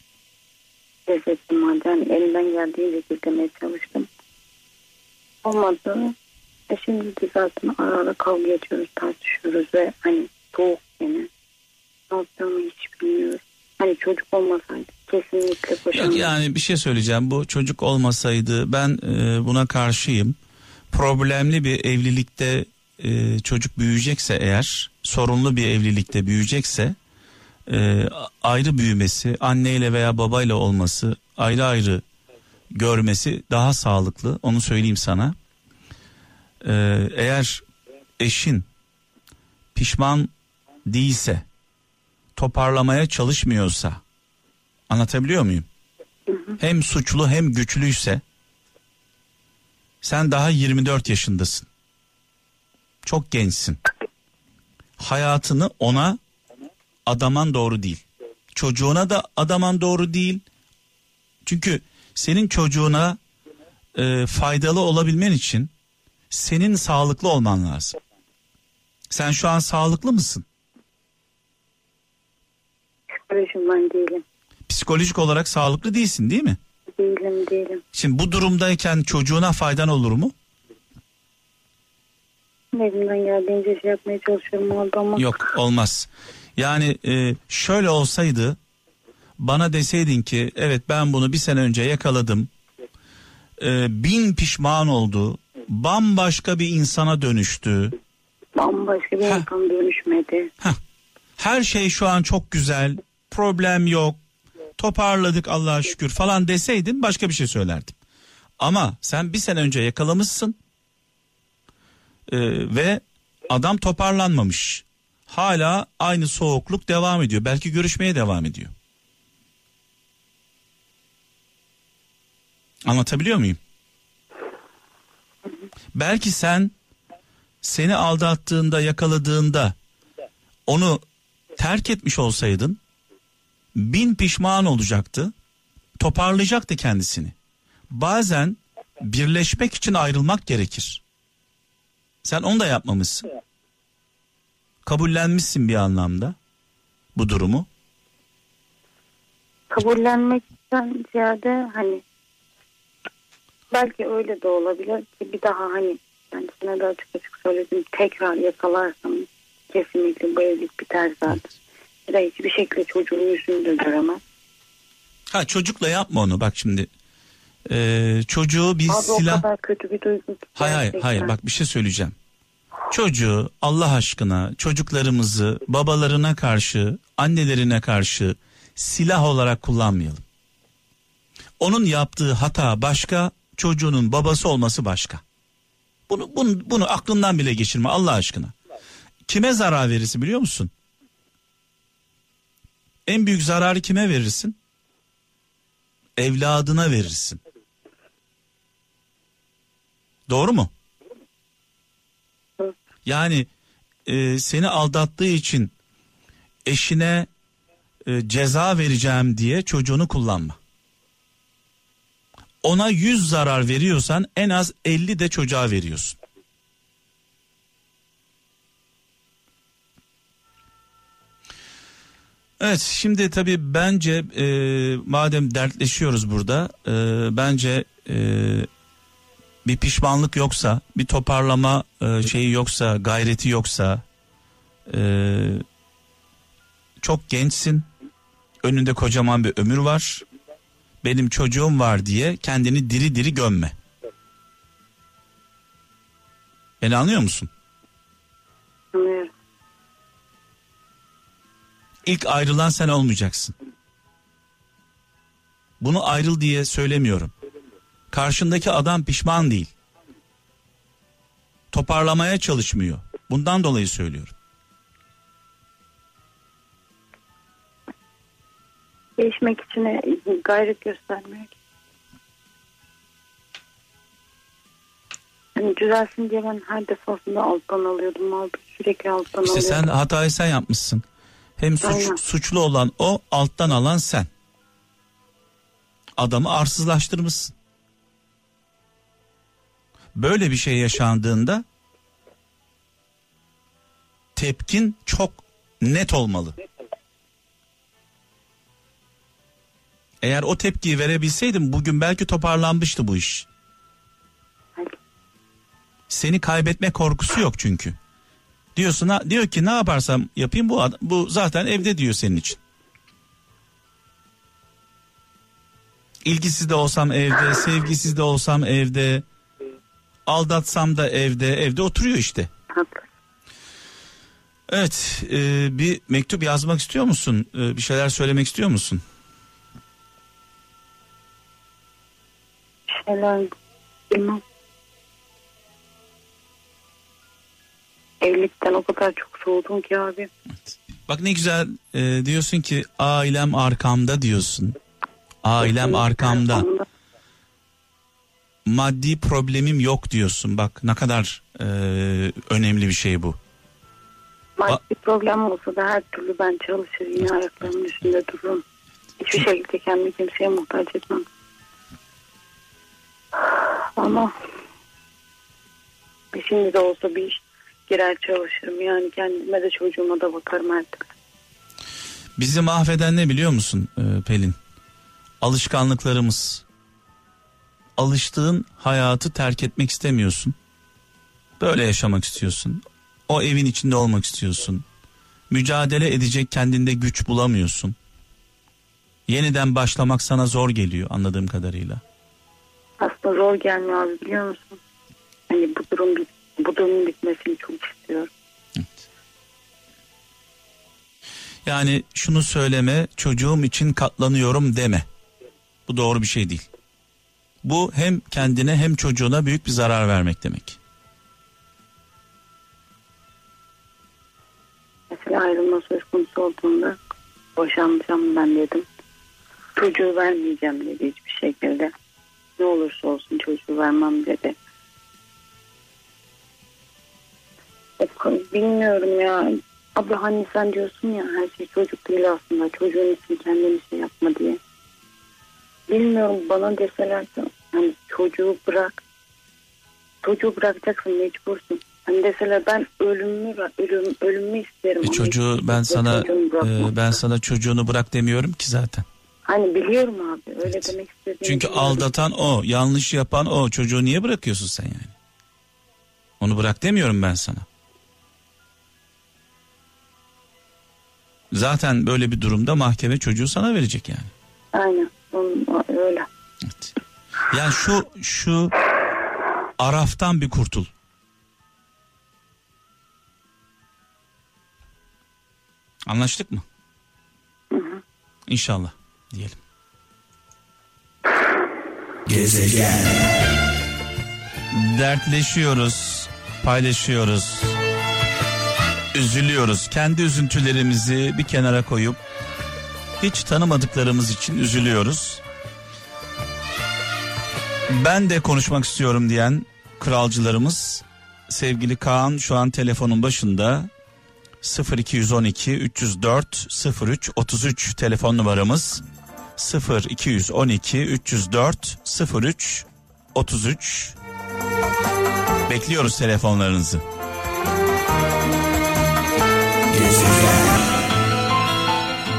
Lezzetli madde. Yani geldiğince gizlemeye çalıştım. Olmadı. E şimdi de zaten ara ara kavga ediyoruz, tartışıyoruz ve hani soğuk yine. Ne yapacağımı hiç bilmiyorum. Hani çocuk olmasaydı kesinlikle boşanmam. Yani bir şey söyleyeceğim. Bu çocuk olmasaydı ben e, buna karşıyım. Problemli bir evlilikte e, çocuk büyüyecekse eğer, sorunlu bir evlilikte büyüyecekse e, ayrı büyümesi, anneyle veya babayla olması, ayrı ayrı görmesi daha sağlıklı. Onu söyleyeyim sana. E, eğer eşin pişman değilse, toparlamaya çalışmıyorsa, anlatabiliyor muyum? Hem suçlu hem güçlüyse, sen daha 24 yaşındasın. Çok gençsin. Hayatını ona adaman doğru değil. Çocuğuna da adaman doğru değil. Çünkü senin çocuğuna e, faydalı olabilmen için senin sağlıklı olman lazım. Sen şu an sağlıklı mısın? Psikolojim ben değilim. Psikolojik olarak sağlıklı değilsin değil mi? Değilim değilim. Şimdi bu durumdayken çocuğuna faydan olur mu? Elimden geldiğince şey yapmaya çalışıyorum ama. Yok olmaz. Yani e, şöyle olsaydı bana deseydin ki evet ben bunu bir sene önce yakaladım. E, bin pişman oldu. Bambaşka bir insana dönüştü. Bambaşka bir insan dönüşmedi. Heh. Her şey şu an çok güzel. Problem yok. Toparladık Allah'a şükür falan deseydin başka bir şey söylerdim. Ama sen bir sene önce yakalamışsın. Ee, ve adam toparlanmamış hala aynı soğukluk devam ediyor. Belki görüşmeye devam ediyor. Anlatabiliyor muyum? Belki sen seni aldattığında yakaladığında onu terk etmiş olsaydın bin pişman olacaktı toparlayacaktı kendisini. Bazen birleşmek için ayrılmak gerekir. Sen onu da yapmamışsın. Kabullenmişsin bir anlamda bu durumu. Kabullenmekten ziyade hani belki öyle de olabilir ki bir daha hani kendisine de açık açık söyledim tekrar yakalarsam kesinlikle bu evlilik biter zaten. Ya da hiçbir şekilde çocuğun yüzünü de göremez. Ha çocukla yapma onu bak şimdi. Ee, çocuğu bir Abi silah... o kadar kötü bir duygu. Hayır hayır hayır bak bir şey söyleyeceğim. Çocuğu Allah aşkına çocuklarımızı babalarına karşı annelerine karşı silah olarak kullanmayalım. Onun yaptığı hata başka çocuğunun babası olması başka. Bunu, bunu, bunu aklından bile geçirme Allah aşkına. Kime zarar verirsin biliyor musun? En büyük zararı kime verirsin? Evladına verirsin. Doğru mu? Yani e, seni aldattığı için eşine e, ceza vereceğim diye çocuğunu kullanma. Ona 100 zarar veriyorsan en az 50 de çocuğa veriyorsun. Evet şimdi tabii bence e, madem dertleşiyoruz burada e, bence e, bir pişmanlık yoksa bir toparlama e, şeyi yoksa gayreti yoksa e, çok gençsin önünde kocaman bir ömür var benim çocuğum var diye kendini diri diri gömme. Beni anlıyor musun? Anlıyorum. İlk ayrılan sen olmayacaksın. Bunu ayrıl diye söylemiyorum. Karşındaki adam pişman değil. Toparlamaya çalışmıyor. Bundan dolayı söylüyorum. Değişmek için e, gayret göstermiyor ki. Hani düzelsin diye ben her defasında alttan alıyordum. Abi sürekli alttan İşte alıyordum. sen hatayı sen yapmışsın. Hem suç, Aynen. suçlu olan o, alttan alan sen. Adamı arsızlaştırmışsın. Böyle bir şey yaşandığında tepkin çok net olmalı. Eğer o tepkiyi verebilseydim bugün belki toparlanmıştı bu iş. Seni kaybetme korkusu yok çünkü. Diyorsun ha, diyor ki ne yaparsam yapayım bu ad- bu zaten evde diyor senin için. İlgisiz de olsam evde, sevgisiz de olsam evde, aldatsam da evde, evde oturuyor işte. Evet, e, bir mektup yazmak istiyor musun? E, bir şeyler söylemek istiyor musun? Şeyler. Evlilikten o kadar çok soğudum ki abi. Bak ne güzel e, diyorsun ki ailem arkamda diyorsun. Ailem arkamda. Arkamda. Maddi problemim yok diyorsun. Bak ne kadar e, önemli bir şey bu. Maddi problem olsa da her türlü ben çalışır yine ayaklarımın üstünde dururum. Hiçbir şekilde kendimi kimseye muhtaç etmem. Ama şimdi de olsa bir iş girer çalışırım. Yani kendime de çocuğuma da bakarım artık. Bizi mahveden ne biliyor musun e, Pelin? Alışkanlıklarımız. Alıştığın hayatı terk etmek istemiyorsun. Böyle yaşamak istiyorsun. O evin içinde olmak istiyorsun. Mücadele edecek kendinde güç bulamıyorsun. Yeniden başlamak sana zor geliyor anladığım kadarıyla. Aslında zor gelmiyor abi biliyor musun? Hani bu durum bit bu durumun bitmesini çok istiyorum. Yani şunu söyleme çocuğum için katlanıyorum deme. Bu doğru bir şey değil. Bu hem kendine hem çocuğuna büyük bir zarar vermek demek. Mesela ayrılma söz konusu olduğunda boşanacağım ben dedim. Çocuğu vermeyeceğim dedi hiçbir şekilde. Ne olursa olsun çocuğu vermem dedi. Bilmiyorum ya. Abla hani sen diyorsun ya her şey çocuk değil aslında. Çocuğun için kendini şey yapma diye. Bilmiyorum bana deseler hani çocuğu bırak. Çocuğu bırakacaksın mecbursun. Hani deseler ben ölümümü ölüm, ölümümü isterim. E çocuğu ben sana e, ben sana çocuğunu bırak demiyorum ki zaten. Hani biliyorum abi öyle evet. demek istedim. Çünkü biliyorum. aldatan o, yanlış yapan o. Çocuğu niye bırakıyorsun sen yani? Onu bırak demiyorum ben sana. Zaten böyle bir durumda mahkeme çocuğu sana verecek yani. Aynen öyle. Evet. Yani şu şu araftan bir kurtul. Anlaştık mı? Hı hı. İnşallah diyelim. Gezegen. Dertleşiyoruz, paylaşıyoruz. Üzülüyoruz. Kendi üzüntülerimizi bir kenara koyup hiç tanımadıklarımız için üzülüyoruz. Ben de konuşmak istiyorum diyen kralcılarımız sevgili Kaan şu an telefonun başında 0212 304 03 33 telefon numaramız 0212 304 03 33 bekliyoruz telefonlarınızı.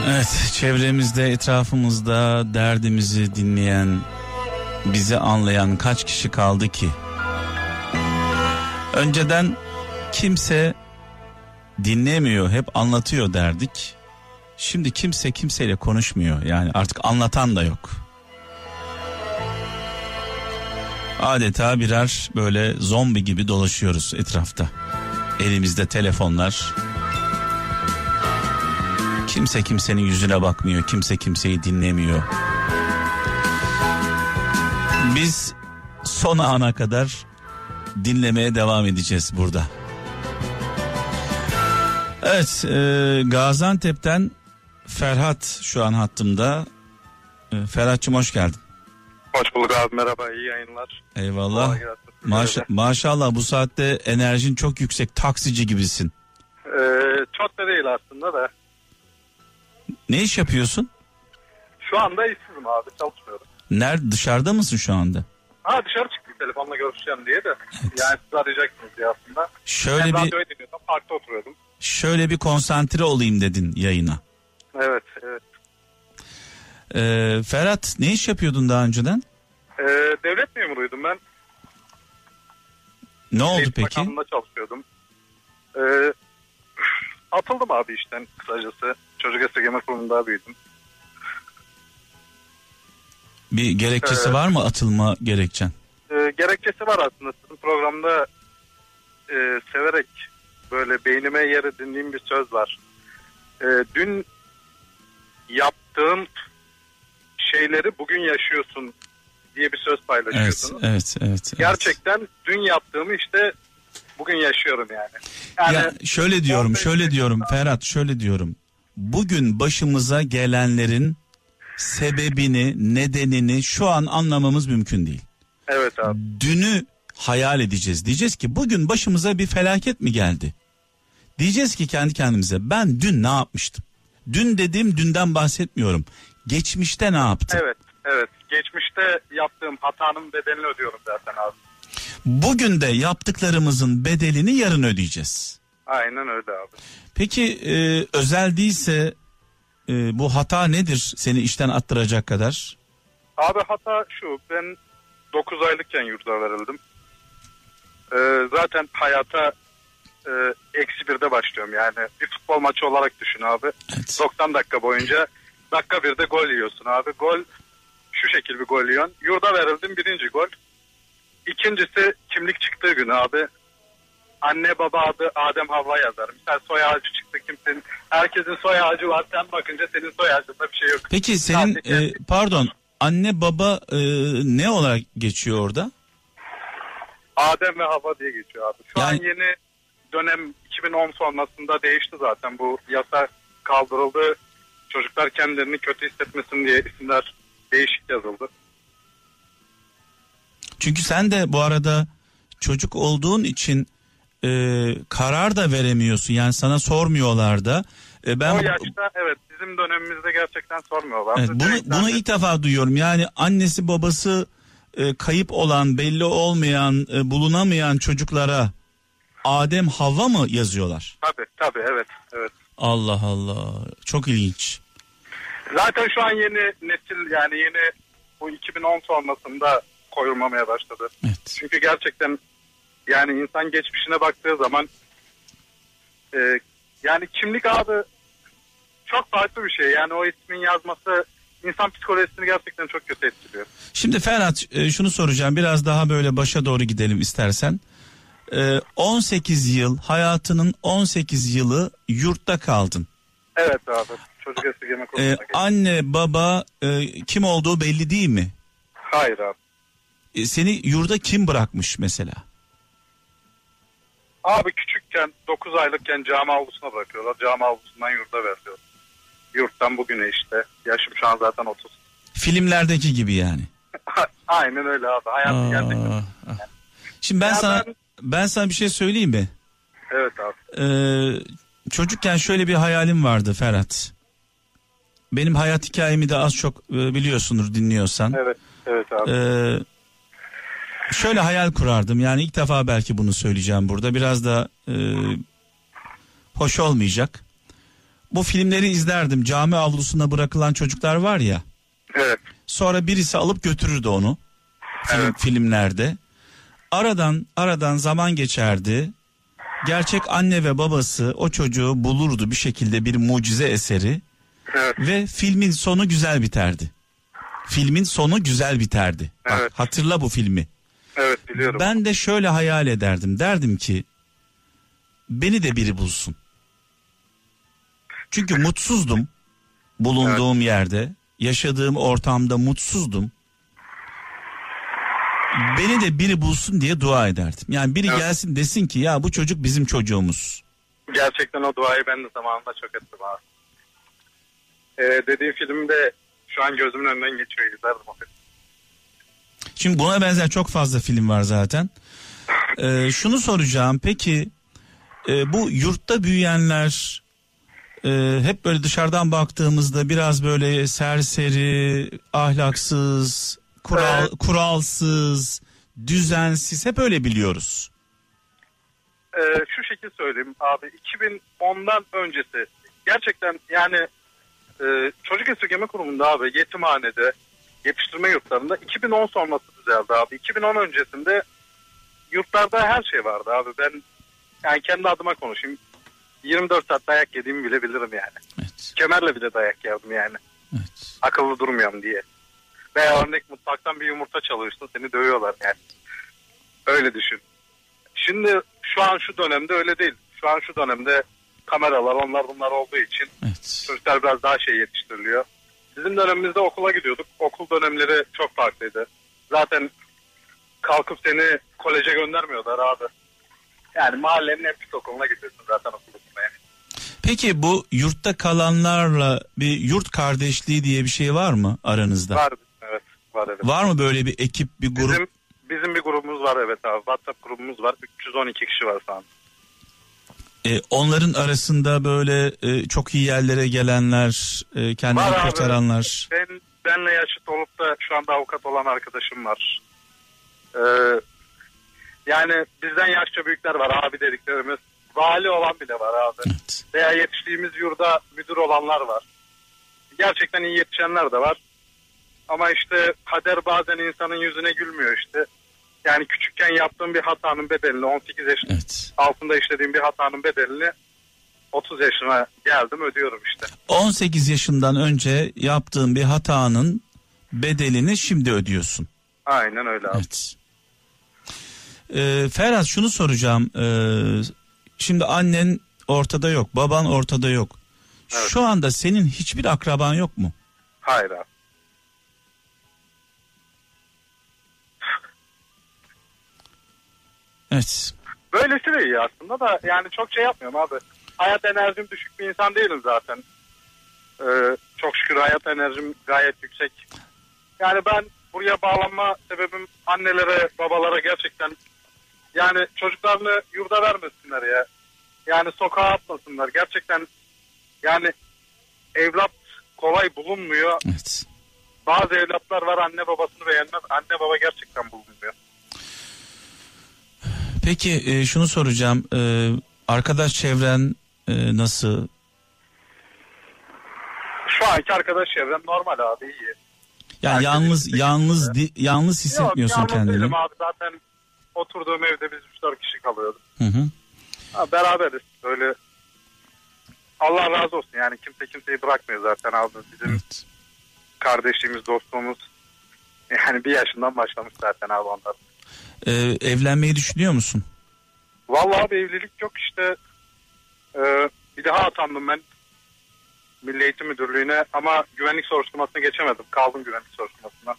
Evet çevremizde etrafımızda derdimizi dinleyen bizi anlayan kaç kişi kaldı ki? Önceden kimse dinlemiyor hep anlatıyor derdik. Şimdi kimse kimseyle konuşmuyor yani artık anlatan da yok. Adeta birer böyle zombi gibi dolaşıyoruz etrafta. Elimizde telefonlar. Kimse kimsenin yüzüne bakmıyor, kimse kimseyi dinlemiyor. Biz son ana kadar dinlemeye devam edeceğiz burada. Evet, e, Gaziantep'ten Ferhat şu an hattımda. E, Ferhat'cığım hoş geldin. Hoş bulduk abi merhaba iyi yayınlar. Eyvallah. Maşa, maşallah bu saatte enerjin çok yüksek taksici gibisin. Ee, çok da değil aslında da. Ne iş yapıyorsun? Şu anda işsizim abi çalışmıyorum. Nerede dışarıda mısın şu anda? Ha dışarı çıktık telefonla görüşeceğim diye de. Evet. Yani siz arayacaksınız diye aslında. Şöyle ben bir... dinliyordum parkta oturuyordum. Şöyle bir konsantre olayım dedin yayına. Evet evet. Ee, Ferhat ne iş yapıyordun daha önceden? Ee, devlet memuruydum ben. Ne oldu Eğitim peki? Bakanlığında çalışıyordum. Ee, atıldım abi işten kısacası. Çocuk esirgeme kurumunda büyüdüm. Bir gerekçesi ee, var mı atılma gerekçen? E, gerekçesi var aslında. Sizin programda e, severek böyle beynime yer edindiğim bir söz var. E, dün yaptığım şeyleri bugün yaşıyorsun diye bir söz paylaşıyorsunuz. Evet, evet, evet. Gerçekten evet. dün yaptığımı işte bugün yaşıyorum yani. yani ya şöyle diyorum, şöyle diyorum Ferhat, şöyle diyorum. Bugün başımıza gelenlerin sebebini, nedenini şu an anlamamız mümkün değil. Evet abi. Dünü hayal edeceğiz. Diyeceğiz ki bugün başımıza bir felaket mi geldi? Diyeceğiz ki kendi kendimize ben dün ne yapmıştım? Dün dediğim dünden bahsetmiyorum. Geçmişte ne yaptım? Evet, evet. Geçmişte yaptığım hatanın bedelini ödüyorum zaten abi. Bugün de yaptıklarımızın bedelini yarın ödeyeceğiz. Aynen öyle abi. Peki e, özel değilse e, bu hata nedir seni işten attıracak kadar? Abi hata şu ben 9 aylıkken yurda verildim. Ee, zaten hayata e, eksi birde başlıyorum yani. Bir futbol maçı olarak düşün abi. Evet. 90 dakika boyunca dakika birde gol yiyorsun abi. Gol şu şekil bir gol yiyorsun. Yurda verildim birinci gol. İkincisi kimlik çıktığı gün abi. Anne baba adı Adem Havva yazar. Mesela soy ağacı çıktı kimsenin. Herkesin soy ağacı var. Sen bakınca senin soy ağacında bir şey yok. Peki senin e, pardon anne baba e, ne olarak geçiyor orada? Adem ve Hava diye geçiyor abi. Şu yani... an yeni dönem 2010 sonrasında değişti zaten bu yasa kaldırıldı. Çocuklar kendilerini kötü hissetmesin diye isimler değişik yazıldı. Çünkü sen de bu arada çocuk olduğun için e, karar da veremiyorsun. Yani sana sormuyorlar da. E, ben o yaşta evet bizim dönemimizde gerçekten sormuyorlar. Evet, bunu bunu ilk defa duyuyorum. Yani annesi babası e, kayıp olan, belli olmayan, e, bulunamayan çocuklara Adem Havva mı yazıyorlar? Tabii tabii evet evet. Allah Allah. Çok ilginç. Zaten şu an yeni nesil yani yeni bu 2010 sonrasında koyulmamaya başladı. Evet. Çünkü gerçekten yani insan geçmişine baktığı zaman e, yani kimlik adı çok farklı bir şey. Yani o ismin yazması insan psikolojisini gerçekten çok kötü etkiliyor. Şimdi Ferhat e, şunu soracağım biraz daha böyle başa doğru gidelim istersen. E, 18 yıl hayatının 18 yılı yurtta kaldın. Evet abi çocuk esirgeme E, geçtim. anne baba e, kim olduğu belli değil mi? Hayır abi. E, seni yurda kim bırakmış mesela? Abi küçükken 9 aylıkken cami avlusuna bırakıyorlar. Cami avlusundan yurda veriliyor. Yurttan bugüne işte. Yaşım şu an zaten 30. Filmlerdeki gibi yani. Aynen öyle abi. Hayatım gerçekten. Ah. Şimdi ben Ya sana ben- ben sana bir şey söyleyeyim mi? Evet abi. Ee, çocukken şöyle bir hayalim vardı Ferhat. Benim hayat hikayemi de az çok e, biliyorsundur dinliyorsan. Evet. Evet abi. Ee, şöyle hayal kurardım. Yani ilk defa belki bunu söyleyeceğim burada. Biraz da e, hoş olmayacak. Bu filmleri izlerdim. Cami avlusuna bırakılan çocuklar var ya. evet. Sonra birisi alıp götürürdü onu. Film, Evet. filmlerde. Aradan aradan zaman geçerdi. Gerçek anne ve babası o çocuğu bulurdu bir şekilde bir mucize eseri Evet. ve filmin sonu güzel biterdi. Filmin sonu güzel biterdi. Bak, Evet. hatırla bu filmi. Evet biliyorum. Ben de şöyle hayal ederdim. Derdim ki beni de biri bulsun. Çünkü mutsuzdum bulunduğum yerde. Yaşadığım ortamda mutsuzdum. Beni de biri bulsun diye dua ederdim. Yani biri Evet. gelsin desin ki ya bu çocuk bizim çocuğumuz. Gerçekten o duayı ben de zamanında çok ettim abi. Ee, dediği filmde şu an gözümün önünden geçiyor. İzlerdim o filmi. Şimdi buna benzer çok fazla film var zaten. Ee, şunu soracağım peki e, bu yurtta büyüyenler e, hep böyle dışarıdan baktığımızda biraz böyle serseri, ahlaksız, kural Evet. kuralsız, düzensiz hep öyle biliyoruz. Ee, şu şekil söyleyeyim abi 2010'dan öncesi gerçekten yani e, çocuk esirgeme kurumunda abi yetimhanede yetiştirme yurtlarında 2010 sonrası düzeldi abi 2010 öncesinde yurtlarda her şey vardı abi ben yani kendi adıma konuşayım 24 saat dayak yediğimi bile bilirim yani Evet. kemerle bile dayak yerdim yani Evet. akıllı durmuyorum diye veya örnek mutfaktan bir yumurta çalıyorsun seni dövüyorlar yani öyle düşün Şimdi şu an şu dönemde öyle değil. Şu an şu dönemde kameralar onlar bunlar olduğu için Evet. çocuklar biraz daha şey yetiştiriliyor. Bizim dönemimizde okula gidiyorduk. Okul dönemleri çok farklıydı. Zaten kalkıp seni koleje göndermiyorlar abi. Yani mahallenin en pis okuluna gidiyorsun zaten okul okumaya. Peki bu yurtta kalanlarla bir yurt kardeşliği diye bir şey var mı aranızda? Var evet var evet. Var mı böyle bir ekip, bir grup? Bizim bizim bir grubumuz var evet abi. WhatsApp grubumuz var. 312 kişi var an. E, onların arasında böyle e, çok iyi yerlere gelenler, e, kendini Var abi. kurtaranlar. Ben benle yaşıt olup da şu anda avukat olan arkadaşım var. Ee, yani bizden yaşça büyükler var abi dediklerimiz. Vali olan bile var abi. Evet. Veya yetiştiğimiz yurda müdür olanlar var. Gerçekten iyi yetişenler de var. Ama işte kader bazen insanın yüzüne gülmüyor işte. Yani küçükken yaptığım bir hatanın bedelini 18 yaş Evet. altında işlediğim bir hatanın bedelini 30 yaşına geldim ödüyorum işte. 18 yaşından önce yaptığın bir hatanın bedelini şimdi ödüyorsun. Aynen öyle abi. Evet. Ee, Ferhat şunu soracağım. Ee, şimdi annen ortada yok, baban ortada yok. Evet. Şu anda senin hiçbir akraban yok mu? Hayır abi. Evet. Böylesi de iyi aslında da yani çok şey yapmıyorum abi. Hayat enerjim düşük bir insan değilim zaten. Ee, çok şükür hayat enerjim gayet yüksek. Yani ben buraya bağlanma sebebim annelere, babalara gerçekten yani çocuklarını yurda vermesinler ya. Yani sokağa atmasınlar. Gerçekten yani evlat kolay bulunmuyor. Evet. Bazı evlatlar var anne babasını beğenmez. Anne baba gerçekten bulunmuyor. Peki e, şunu soracağım. E, arkadaş çevren e, nasıl? Şu anki arkadaş çevrem normal abi iyi. Yani Herkes yalnız yalnız di- yalnız hissetmiyorsun Yok, yalnız kendini. abi zaten oturduğum evde biz 3-4 kişi kalıyorduk. Hı hı. Ha, beraberiz böyle. Allah razı olsun yani kimse kimseyi bırakmıyor zaten abi. Bizim Evet. kardeşliğimiz, dostluğumuz yani bir yaşından başlamış zaten abi onlar. E, evlenmeyi düşünüyor musun? Vallahi abi evlilik yok işte. Ee, bir daha atandım ben Milli Eğitim Müdürlüğü'ne ama güvenlik soruşturmasına geçemedim. Kaldım güvenlik soruşturmasına.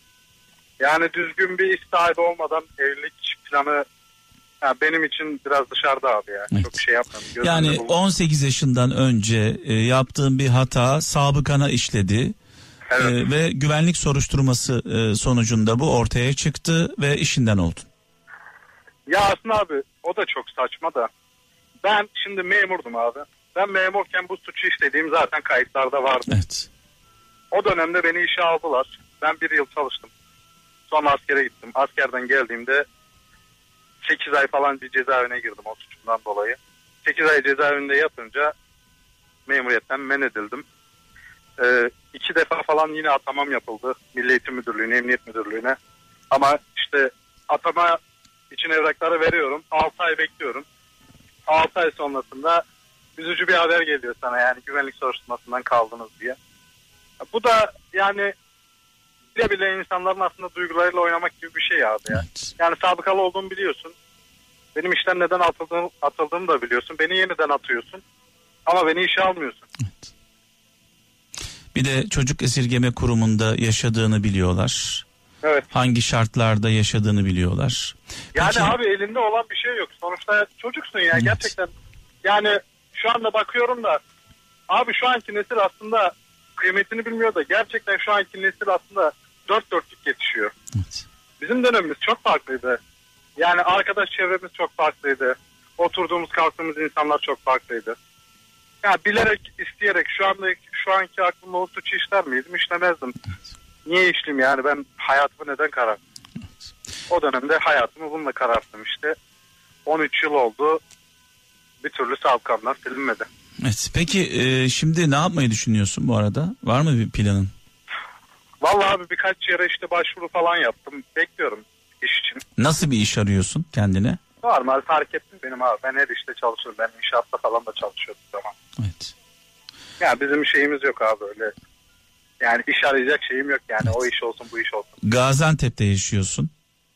Yani düzgün bir iş sahibi olmadan evlilik planı ha, benim için biraz dışarıda abi ya. Evet. Çok şey. Gözümde Yani bulunmuyor. 18 yaşından önce e, yaptığın bir hata sabıkana işledi. Evet. E, ve güvenlik soruşturması e, sonucunda bu ortaya çıktı ve işinden oldun. Ya aslında abi o da çok saçma da. Ben şimdi memurdum abi. Ben memurken bu suçu işlediğim zaten kayıtlarda vardı. Evet. O dönemde beni işe aldılar. Ben bir yıl çalıştım. Sonra askere gittim. Askerden geldiğimde 8 ay falan bir cezaevine girdim o suçumdan dolayı. 8 ay cezaevinde yatınca memuriyetten men edildim. Ee, iki defa falan yine atamam yapıldı. Milli Eğitim Müdürlüğü'ne, Emniyet Müdürlüğü'ne. Ama işte atama için evrakları veriyorum. 6 ay bekliyorum. 6 ay sonrasında üzücü bir haber geliyor sana yani güvenlik soruşturmasından kaldınız diye. Bu da yani bile bile insanların aslında duygularıyla oynamak gibi bir şey abi ya. evet. Yani sabıkalı olduğumu biliyorsun. Benim işten neden atıldığım, atıldığımı da biliyorsun. Beni yeniden atıyorsun. Ama beni işe almıyorsun. Bir de çocuk esirgeme kurumunda yaşadığını biliyorlar. Evet. Hangi şartlarda yaşadığını biliyorlar. Yani Peki- abi elinde olan bir şey yok. Sonuçta çocuksun ya Evet. gerçekten. Yani şu anda bakıyorum da abi şu anki nesil aslında kıymetini bilmiyor da gerçekten şu anki nesil aslında dört dörtlük yetişiyor. Evet. Bizim dönemimiz çok farklıydı. Yani arkadaş çevremiz çok farklıydı. Oturduğumuz kalktığımız insanlar çok farklıydı. Ya bilerek isteyerek şu anda şu anki aklımda o suçu işler miydim? İşlemezdim. Niye işleyeyim yani ben hayatımı neden kararttım? O dönemde hayatımı bununla kararttım işte. 13 yıl oldu. Bir türlü sabıkamdan silinmedi. Evet. Peki e, şimdi ne yapmayı düşünüyorsun bu arada? Var mı bir planın? Vallahi abi birkaç yere işte başvuru falan yaptım. Bekliyorum iş için. Nasıl bir iş arıyorsun kendine? Normal fark ettim benim abi. Ben her işte çalışıyorum. Ben inşaatta falan da çalışıyordum zaman. Evet. Ya bizim şeyimiz yok abi öyle. Yani iş arayacak şeyim yok yani. Evet. O iş olsun bu iş olsun. Gaziantep'te yaşıyorsun.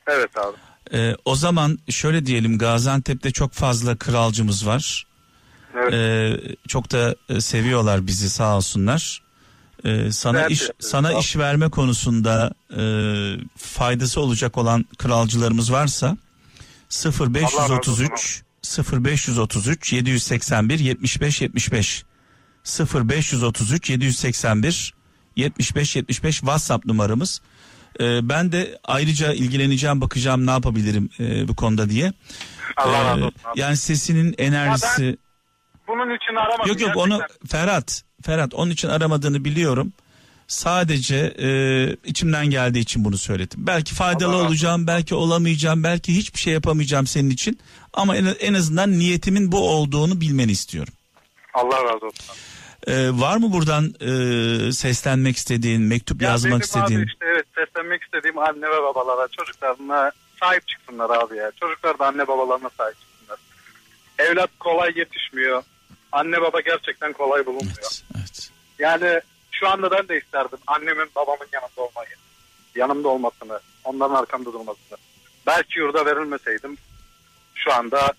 Evet abi. E, o zaman şöyle diyelim Gaziantep'te çok fazla kralcımız var. Evet. E, çok da e, seviyorlar bizi sağ olsunlar. E, sana Evet, iş evet, sana iş verme konusunda e, faydası olacak olan kralcılarımız varsa 0533 0533 781 75 75 0533 781 75 75 WhatsApp numaramız. E, ben de ayrıca ilgileneceğim bakacağım ne yapabilirim e, bu konuda diye. Allah E, razı olsun abi. yani sesinin enerjisi Bunun için aramadım. Yok yok gerçekten. onu Ferhat Ferhat onun için aramadığını biliyorum. Sadece e, içimden geldiği için bunu söyledim. Belki faydalı Allah razı olacağım, belki olamayacağım, belki hiçbir şey yapamayacağım senin için. Ama en, en azından niyetimin bu olduğunu bilmeni istiyorum. Allah razı olsun. E, var mı buradan e, seslenmek istediğin, mektup Ya yazmak benim istediğin? abi işte evet seslenmek istediğim anne ve babalara çocuklarına sahip çıksınlar abi ya. Çocuklar da anne babalarına sahip çıksınlar. Evlat kolay yetişmiyor. Anne baba gerçekten kolay bulunmuyor. Evet, evet. Yani şu anda ben de isterdim annemin babamın yanında olmayı. Yanımda olmasını, onların arkamda durmasını. Belki yurda verilmeseydim şu anda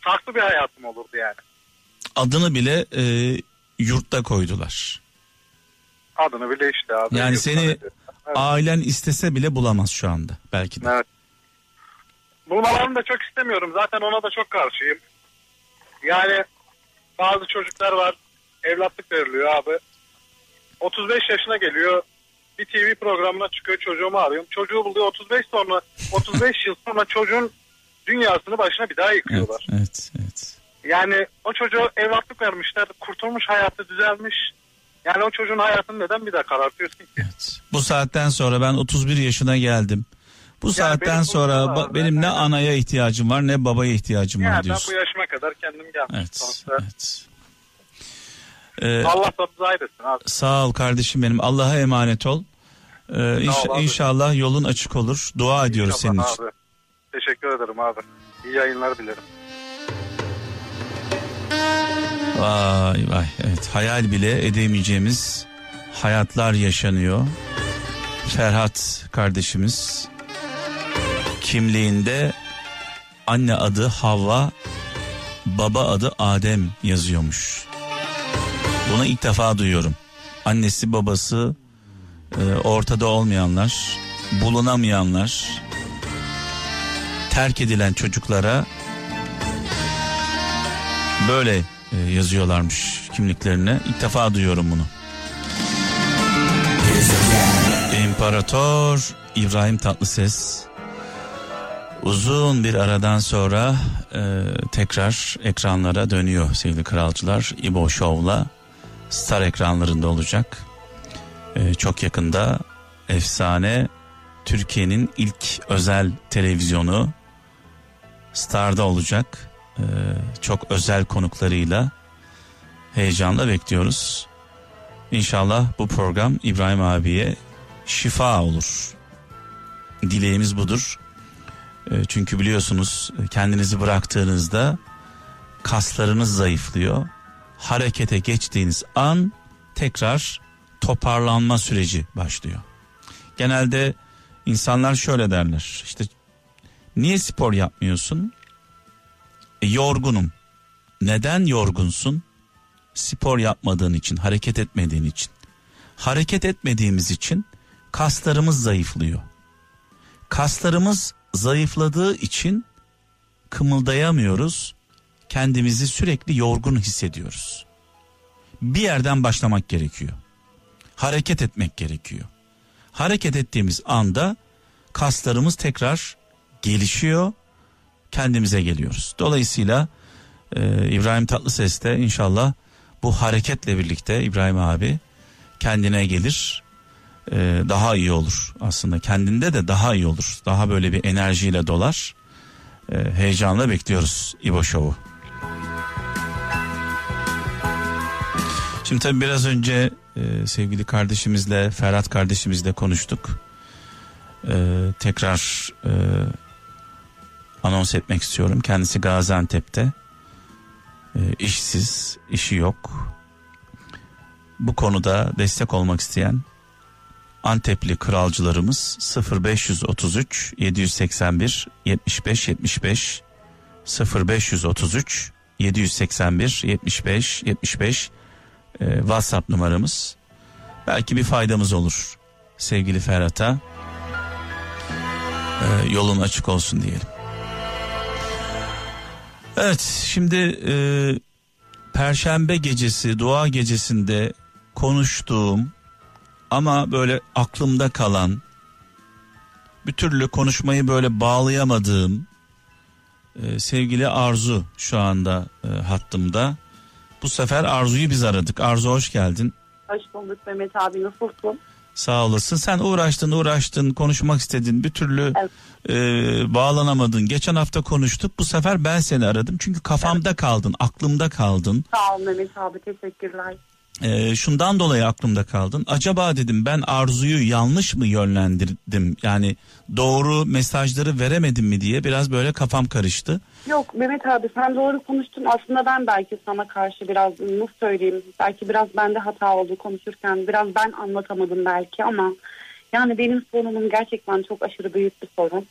farklı bir hayatım olurdu yani. Adını bile e, yurtta koydular. Adını bile işte abi. Yani seni. Evet. ailen istese bile bulamaz şu anda belki de. Evet. Bulmalarını da çok istemiyorum. Zaten ona da çok karşıyım. Yani bazı çocuklar var. Evlatlık veriliyor abi. 35 yaşına geliyor. Bir TV programına çıkıyor çocuğumu arıyorum. Çocuğu buluyor 35 sonra 35 yıl sonra çocuğun dünyasını başına bir daha yıkıyorlar. Evet, evet, evet. Yani o çocuğa evlatlık vermişler, kurtulmuş hayatı düzelmiş. Yani o çocuğun hayatını neden bir daha karartıyorsun ki? Evet. Bu saatten sonra ben 31 yaşına geldim. Bu saatten benim sonra ba- benim ne anaya ihtiyacım var ne babaya ihtiyacım var Yani ben diyorsun. bu yaşıma kadar kendim gelmişim Evet, sonuçta. evet. Ee, Allah sonumuzu ayırsın abi. sağ ol kardeşim benim. Allah'a emanet ol. Ee, inş- inşallah yolun açık olur. Dua ediyoruz senin İnşallah için. abi. Teşekkür ederim abi. İyi yayınlar dilerim. Vay vay evet hayal bile edemeyeceğimiz hayatlar yaşanıyor. Ferhat kardeşimiz kimliğinde anne adı Havva, baba adı Adem yazıyormuş. Bunu ilk defa duyuyorum. Annesi babası e, ortada olmayanlar, bulunamayanlar, terk edilen çocuklara böyle e, yazıyorlarmış kimliklerine. İlk defa duyuyorum bunu. İmparator İbrahim Tatlıses uzun bir aradan sonra e, tekrar ekranlara dönüyor sevgili kralcılar. İbo Show'la Star ekranlarında olacak. E, çok yakında efsane Türkiye'nin ilk özel televizyonu Star'da olacak. E, çok özel konuklarıyla heyecanla bekliyoruz. İnşallah bu program İbrahim abiye şifa olur. Dileğimiz budur. E, Çünkü biliyorsunuz kendinizi bıraktığınızda kaslarınız zayıflıyor. Harekete geçtiğiniz an tekrar toparlanma süreci başlıyor. Genelde insanlar şöyle derler. İşte niye spor yapmıyorsun? E, yorgunum. Neden yorgunsun? Spor yapmadığın için, hareket etmediğin için. Hareket etmediğimiz için kaslarımız zayıflıyor. Kaslarımız zayıfladığı için kımıldayamıyoruz. Kendimizi sürekli yorgun hissediyoruz. Bir yerden başlamak gerekiyor. Hareket etmek gerekiyor. Hareket ettiğimiz anda kaslarımız tekrar gelişiyor. Kendimize geliyoruz. Dolayısıyla e, İbrahim Tatlıses de inşallah bu hareketle birlikte İbrahim abi kendine gelir. e, daha iyi olur aslında kendinde de daha iyi olur. Daha böyle bir enerjiyle dolar. E, heyecanla bekliyoruz İbo Show'u. Şimdi tabii biraz önce e, sevgili kardeşimizle Ferhat kardeşimizle konuştuk. E, tekrar e, anons etmek istiyorum. Kendisi Gaziantep'te. E, işsiz, işi yok. Bu konuda destek olmak isteyen Antepli kralcılarımız 0533 781 75 75 0533 781 75 75 e, WhatsApp numaramız. Belki bir faydamız olur sevgili Ferhat'a. E, yolun açık olsun diyelim. Evet şimdi e, Perşembe gecesi dua gecesinde konuştuğum ama böyle aklımda kalan bir türlü konuşmayı böyle bağlayamadığım e, sevgili Arzu şu anda e, hattımda. Bu sefer Arzu'yu biz aradık. Arzu hoş geldin. Hoş bulduk Mehmet abi nasılsın? Sağ olasın. Sen uğraştın uğraştın konuşmak istedin bir türlü Evet. e, bağlanamadın. Geçen hafta konuştuk bu sefer ben seni aradım. Çünkü kafamda kaldın aklımda kaldın. Sağ ol Mehmet abi teşekkürler. E, şundan dolayı aklımda kaldın. Acaba dedim ben Arzu'yu yanlış mı yönlendirdim? Yani doğru mesajları veremedim mi diye biraz böyle kafam karıştı. Yok Mehmet abi sen doğru konuştun. Aslında ben belki sana karşı biraz nasıl söyleyeyim. Belki biraz bende hata oldu konuşurken. Biraz ben anlatamadım belki ama yani benim sorunum gerçekten çok aşırı büyük bir sorun.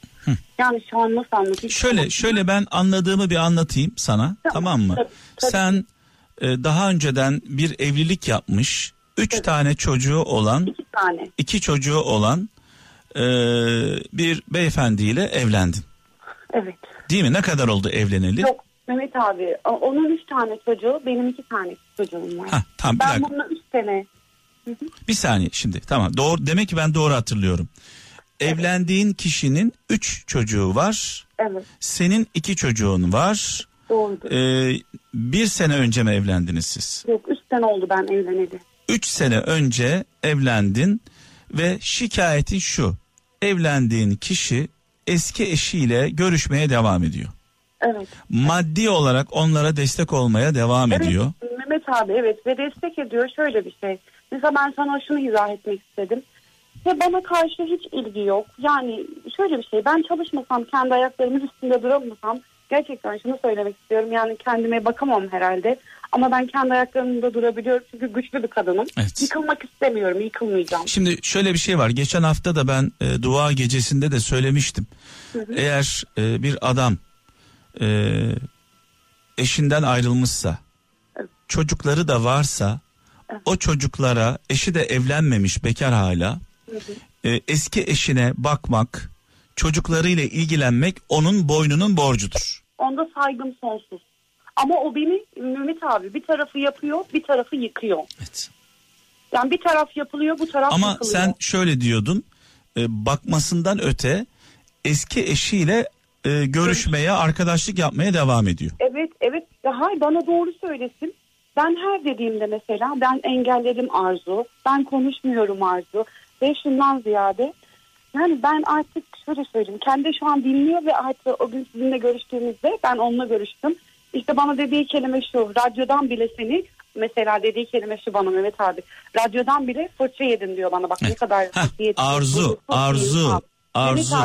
Yani şu an nasıl anlatayım? Şöyle şöyle ben anladığımı bir anlatayım sana tamam mı? tabii, tabii. Sen daha önceden bir evlilik yapmış, üç tane çocuğu olan, İki tane. iki çocuğu olan e, bir beyefendiyle evlendin. Evet. Değil mi? Ne kadar oldu evleneli? Yok Mehmet abi onun üç tane çocuğu benim iki tane çocuğum var. Ha, tamam ben bununla üç sene Bir saniye şimdi tamam doğru demek ki ben doğru hatırlıyorum. evlendiğin kişinin üç çocuğu var. Evet. Senin iki çocuğun var. Doğrudur. Ee, bir sene önce mi evlendiniz siz? Yok 3 sene oldu ben evleneli. Üç sene önce evlendin ve şikayetin şu. Evlendiğin kişi eski eşiyle görüşmeye devam ediyor. Evet. Maddi olarak onlara destek olmaya devam Evet ediyor. Mehmet abi evet ve destek ediyor şöyle bir şey. Mesela ben sana şunu izah etmek istedim. Ve bana karşı hiç ilgi yok. Yani şöyle bir şey ben çalışmasam kendi ayaklarımın üstünde duramasam gerçekten şunu söylemek istiyorum. Yani kendime bakamam herhalde. Ama ben kendi ayaklarımda durabiliyorum çünkü güçlü bir kadınım. Evet. Yıkılmak istemiyorum, yıkılmayacağım. Şimdi şöyle bir şey var. Geçen hafta da ben e, dua gecesinde de söylemiştim. Eğer e, bir adam e, eşinden ayrılmışsa, Evet. çocukları da varsa, o çocuklara eşi de evlenmemiş bekar hala, e, eski eşine bakmak, çocuklarıyla ilgilenmek onun boynunun borcudur. Onda saygım sonsuz. Ama o beni Mehmet abi bir tarafı yapıyor, bir tarafı yıkıyor. Evet. Yani bir taraf yapılıyor, bu taraf Ama yıkılıyor. sen şöyle diyordun, e, bakmasından öte eski eşiyle e, görüşmeye, arkadaşlık yapmaya devam ediyor. Evet, evet. Ya hayır bana doğru söylesin. Ben her dediğimde mesela ben engelledim Arzu. Ben konuşmuyorum Arzu. Şundan ziyade yani ben artık şöyle söyleyeyim. Kendi şu an dinliyor ve artık o gün sizinle görüştüğümüzde ben onunla görüştüm. İşte bana dediği kelime şu. Radyodan bile seni mesela dediği kelime şu bana Mehmet abi. Radyodan bile fırça yedin diyor bana. Bak ne kadar Heh, ciddiyetli. Arzu, Arzu, Arzu.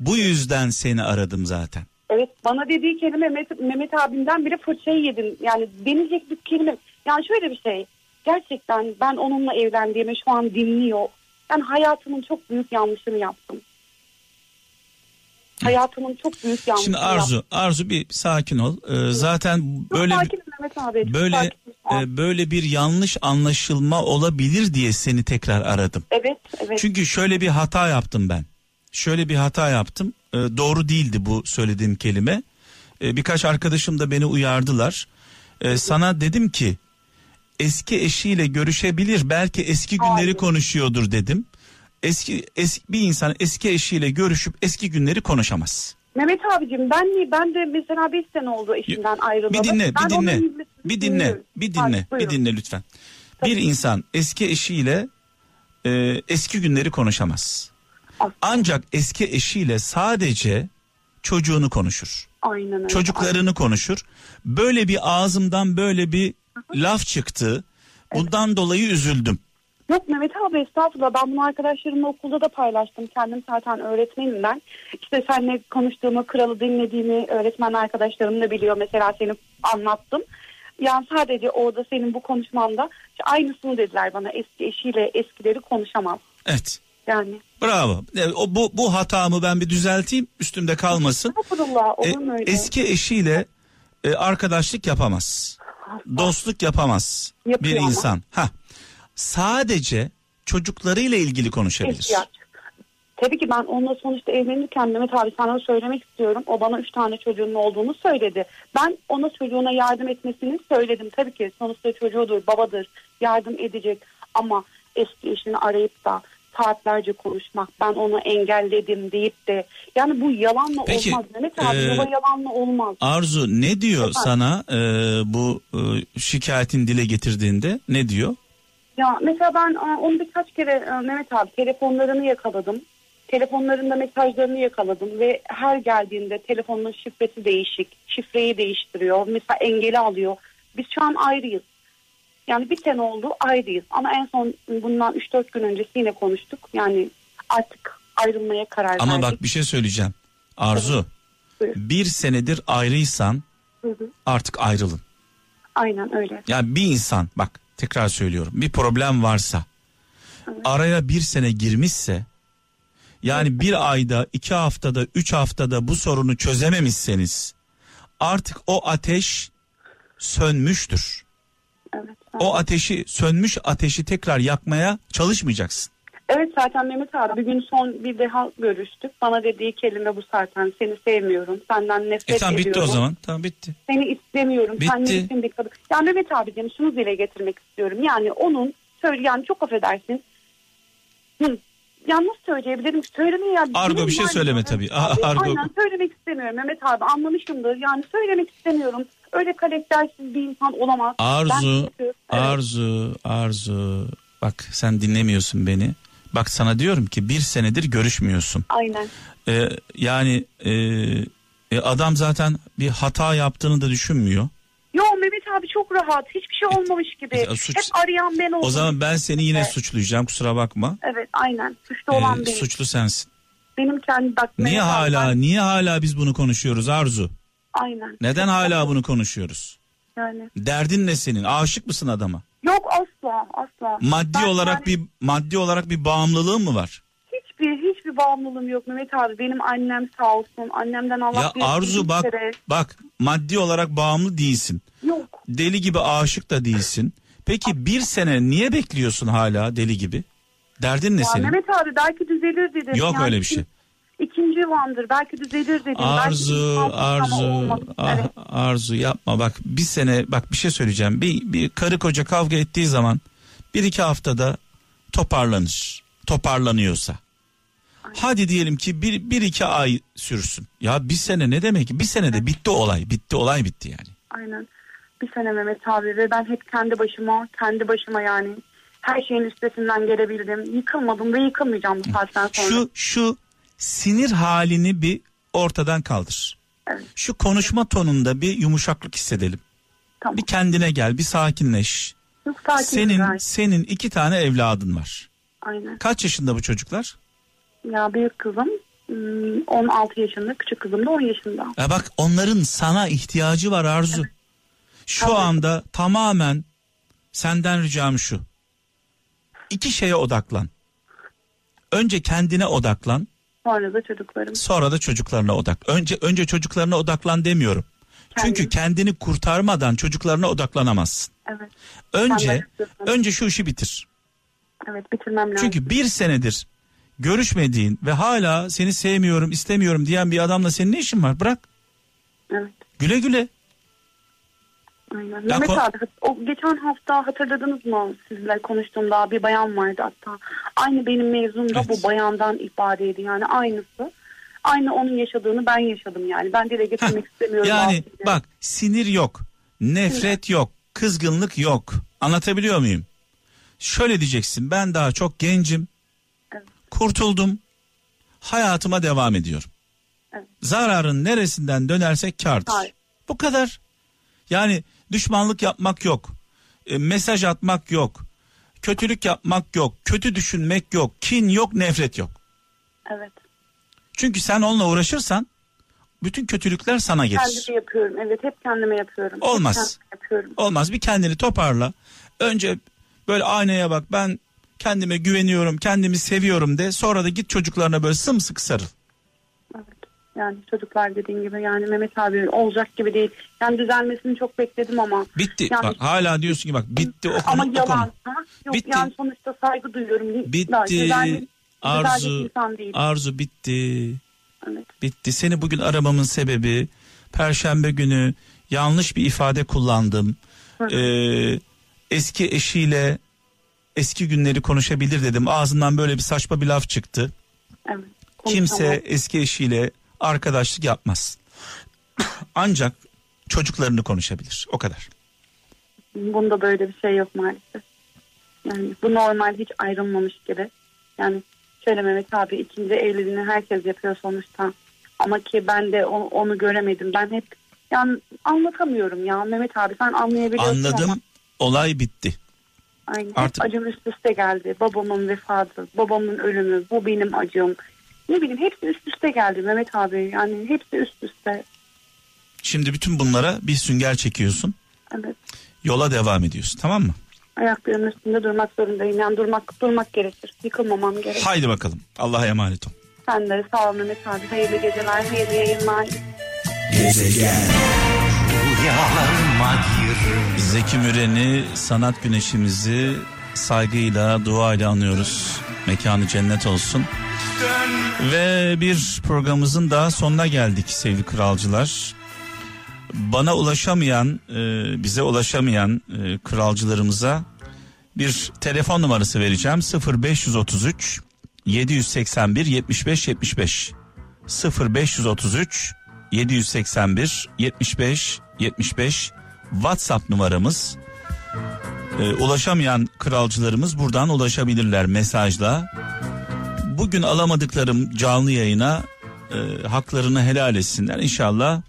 Bu yüzden seni aradım zaten. Evet bana dediği kelime Mehmet, Mehmet abimden bile fırçayı yedin. Yani deneyecek bir kelime. Yani şöyle bir şey. Gerçekten ben onunla evlendiğimi şu an dinliyor. Ben hayatımın çok büyük yanlışını yaptım. Hayatımın çok büyük yanlışını Şimdi Arzu, Arzu bir sakin ol. Ee, zaten yaptım. Çok böyle sakinim Mehmet abi. böyle sakinim e, böyle bir yanlış anlaşılma olabilir diye seni tekrar aradım. evet evet. Çünkü şöyle bir hata yaptım ben. Şöyle bir hata yaptım. Ee, doğru değildi bu söylediğim kelime. Ee, birkaç arkadaşım da beni uyardılar. Ee, sana dedim ki eski eşiyle görüşebilir belki eski günleri Hayır. konuşuyordur dedim. Eski, eski bir insan eski eşiyle görüşüp eski günleri konuşamaz. Mehmet abicim ben ben de mesela 5 sene oldu eşimden ayrılalı. Bir dinle, bir dinle. Bir dinle, bir dinle, bir buyurun. dinle lütfen. Tabii. Bir insan eski eşiyle e, eski günleri konuşamaz. Asla. Ancak eski eşiyle sadece çocuğunu konuşur. Aynen öyle. Çocuklarını konuşur. Böyle bir ağzımdan böyle bir laf çıktı. Bundan dolayı üzüldüm. Yok Mehmet abi estağfurullah ben bunu arkadaşlarımla okulda da paylaştım. Kendim zaten öğretmenim ben. İşte seninle konuştuğumu, kralı dinlediğimi öğretmen arkadaşlarım da biliyor. Mesela seni anlattım. Yani sadece orada senin bu konuşmanda işte aynısını dediler bana eski eşiyle eskileri konuşamaz. Evet. Yani Bravo. E, O bu bu hatamı ben bir düzelteyim. Üstümde kalmasın. estağfurullah E, olur mu öyle? eski eşiyle e, arkadaşlık yapamaz. Dostluk yapamaz Yapıyor bir ama. insan. Ha. Sadece çocuklarıyla ilgili konuşabilir. ihtiyaç. Tabii ki ben onunla sonuçta evlenirken Mehmet abi sana söylemek istiyorum. O bana üç tane çocuğunun olduğunu söyledi. Ben ona çocuğuna yardım etmesini söyledim. Tabii ki sonuçta çocuğudur, babadır, yardım edecek. Ama eski eşini arayıp da saatlerce konuşmak, ben onu engelledim deyip de yani bu yalanla Peki, olmaz. Mehmet abi e, yalanla olmaz. Arzu ne diyor Efendim? sana e, bu e, şikayetin dile getirdiğinde ne diyor? Ya mesela ben e, onu birkaç kere e, Mehmet abi telefonlarını yakaladım. Telefonlarında mesajlarını yakaladım ve her geldiğinde telefonun şifresi değişik. Şifreyi değiştiriyor. Mesela engeli alıyor. Biz şu an ayrıyız. Yani bir sene oldu ayrıyız. Ama en son bundan 3-4 gün öncesi yine konuştuk. Yani artık ayrılmaya karar Ama verdik. bak bir şey söyleyeceğim. Arzu Buyur. bir senedir ayrıysan Hı hı. artık ayrılın. Aynen öyle. Ya bir insan bak tekrar söylüyorum bir problem varsa araya bir sene girmişse yani bir ayda iki haftada üç haftada bu sorunu çözememişseniz artık o ateş sönmüştür. Evet. O ateşi sönmüş ateşi tekrar yakmaya çalışmayacaksın. Evet zaten Mehmet abi bir gün son bir daha görüştük. Bana dediği kelime bu zaten. Seni sevmiyorum. Senden nefret E tamam bitti ediyorum. o zaman. Tamam bitti. Seni istemiyorum. Sen Bitti. ne biçim bir kadın. Ya Mehmet abicim şunu dile getirmek istiyorum. Yani onun söyle yani çok affedersin. Hı, ya nasıl söyleyebilirim? Söylemeyi ya. Argo bir şey söyleme tabii. Abi, Argo. Aynen söylemek istemiyorum Mehmet abi anlamışımdır. Yani söylemek istemiyorum. Öyle karaktersiz bir insan olamaz. Arzu, Ben- Evet. Arzu, Arzu. Bak sen dinlemiyorsun beni. Bak sana diyorum ki bir senedir görüşmüyorsun. Aynen. Ee, yani e, e, adam zaten bir hata yaptığını da düşünmüyor. Yo Mehmet abi çok rahat. Hiçbir şey olmamış gibi. Ya, suç- Hep arayan ben oldum. O zaman ben seni yine Evet. suçlayacağım kusura bakma. Evet aynen. Suçlu Ee, olan benim. suçlu sensin. Benim kendi bak. Niye hala ben- niye hala biz bunu konuşuyoruz Arzu? Aynen. Neden hala bunu konuşuyoruz? Yani. Derdin ne senin? Aşık mısın adama? Yok asla asla. Maddi Ben olarak yani bir maddi olarak bir bağımlılığın mı var? Hiçbir hiçbir bağımlılığım yok Mehmet abi. Benim annem sağ olsun. Annemden Allah Ya Arzu bak kere- bak maddi olarak bağımlı değilsin. Yok. Deli gibi aşık da değilsin. Peki bir sene niye bekliyorsun hala deli gibi? Derdin ne Ya senin? Mehmet abi belki düzelir dedim. Yok Yani öyle bir şey. İkinci vandır belki düzelir dedim. Arzu, belki Arzu, olmadı. ah, Evet. Arzu yapma bak bir sene bak bir şey söyleyeceğim. Bir, bir karı koca kavga ettiği zaman bir iki haftada toparlanır. Toparlanıyorsa. Hadi diyelim ki bir, bir iki ay sürsün. Ya bir sene ne demek? Bir senede bitti olay. Bitti olay bitti yani. Aynen. Bir sene Mehmet abi ve ben hep kendi başıma, kendi başıma yani her şeyin üstesinden gelebildim. Yıkılmadım ve yıkılmayacağım bu saatten sonra. Şu şu sinir halini bir ortadan kaldır. Evet. Şu konuşma tonunda bir yumuşaklık hissedelim. Tamam. Bir kendine gel, bir sakinleş. Çok sakin Senin gayet. senin iki tane evladın var. Aynen. Kaç yaşında bu çocuklar? Ya büyük kızım hmm, 16 yaşında, küçük kızım da 10 yaşında. Ya bak onların sana ihtiyacı var Arzu. Şu Tabii. anda tamamen senden ricam şu. İki şeye odaklan. Önce kendine odaklan, Sonra da çocuklarım. sonra da çocuklarına odak. Önce önce çocuklarına odaklan demiyorum. Çünkü Kendim. kendini kurtarmadan çocuklarına odaklanamazsın. Evet. Önce önce şu işi bitir. Evet bitirmem lazım. Çünkü bir senedir görüşmediğin ve hala seni sevmiyorum, istemiyorum diyen bir adamla senin ne işin var? Bırak. Evet. Güle güle. Aynen. Mehmet ko- abi o geçen hafta hatırladınız mı sizle konuştuğumda bir bayan vardı hatta. Aynı benim mezunum da Evet. bu bayandan ibareydi yani aynısı. Aynı onun yaşadığını ben yaşadım yani. Ben dile getirmek istemiyorum. Yani bazı bak sinir yok, nefret yok, kızgınlık yok. Anlatabiliyor muyum? Şöyle diyeceksin ben daha çok gencim. Evet. Kurtuldum. Hayatıma devam ediyorum. Evet. Zararın neresinden dönersek kardır. Hayır. Bu kadar. Yani düşmanlık yapmak yok. E, mesaj atmak yok. Kötülük yapmak yok. Kötü düşünmek yok. Kin yok, nefret yok. Evet. Çünkü sen onunla uğraşırsan bütün kötülükler sana gelir. Kendime yapıyorum. Evet hep kendime yapıyorum. Hep Olmaz. kendime yapıyorum. Olmaz bir kendini toparla. Önce böyle aynaya bak ben kendime güveniyorum, kendimi seviyorum de. Sonra da git çocuklarına böyle sımsıkı sarıl. Yani çocuklar dediğin gibi yani Mehmet abi olacak gibi değil. Yani düzelmesini çok bekledim ama. Bitti. Yani- Bak hala diyorsun ki bak bitti o Ama konu o yalan. konu. Yok Bitti. yani sonuçta saygı duyuyorum. Bitti. Daha güzel Arzu. Arzu bitti. Evet. Bitti. Seni bugün aramamın sebebi perşembe günü yanlış bir ifade kullandım. Hı. Ee, eski eşiyle eski günleri konuşabilir dedim. Ağzından böyle bir saçma bir laf çıktı. Evet. Kimse eski eşiyle arkadaşlık yapmaz. Ancak çocuklarını konuşabilir. O kadar. Bunda böyle bir şey yok maalesef. Yani bu normal hiç ayrılmamış gibi. Yani şöyle Mehmet abi ikinci evliliğini herkes yapıyor sonuçta. Ama ki ben de onu, onu göremedim. Ben hep yani anlatamıyorum ya Mehmet abi sen anlayabiliyorsun ama. Anladım. Olay bitti. Aynen. Artık- acım üst üste geldi. Babamın vefatı, babamın ölümü, bu benim acım. Ne bileyim hepsi üst üste geldi Mehmet abi. Yani hepsi üst üste. Şimdi bütün bunlara bir sünger çekiyorsun. Evet. Yola devam ediyorsun. Tamam mı? Ayaklarımın üstünde durmak zorundayım. Yani durmak durmak gerekir. Yıkılmamam gerek. Haydi bakalım. Allah'a emanet ol. Sen de sağ ol Mehmet abi. Hayırlı geceler, hayırlı yayınlar. Gir Zeki Müren'i, sanat güneşimizi saygıyla, duayla anıyoruz. Mekanı cennet olsun. Ve bir programımızın daha sonuna geldik sevgili kralcılar. Bana ulaşamayan, e, bize ulaşamayan e, kralcılarımıza bir telefon numarası vereceğim. 0533 781 75 75 0533 781 75 75 WhatsApp numaramız. Ee, ulaşamayan kralcılarımız buradan ulaşabilirler mesajla. Bugün alamadıklarım canlı yayına e, haklarını helal etsinler. İnşallah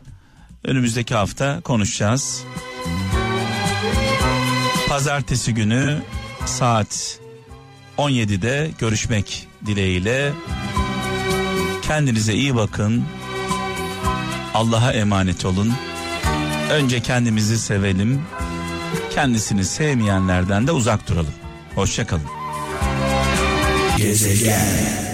önümüzdeki hafta konuşacağız. Pazartesi günü saat 17'de görüşmek dileğiyle. Kendinize iyi bakın. Allah'a emanet olun. Önce kendimizi sevelim. Kendisini sevmeyenlerden de uzak duralım. Hoşçakalın. Gezegen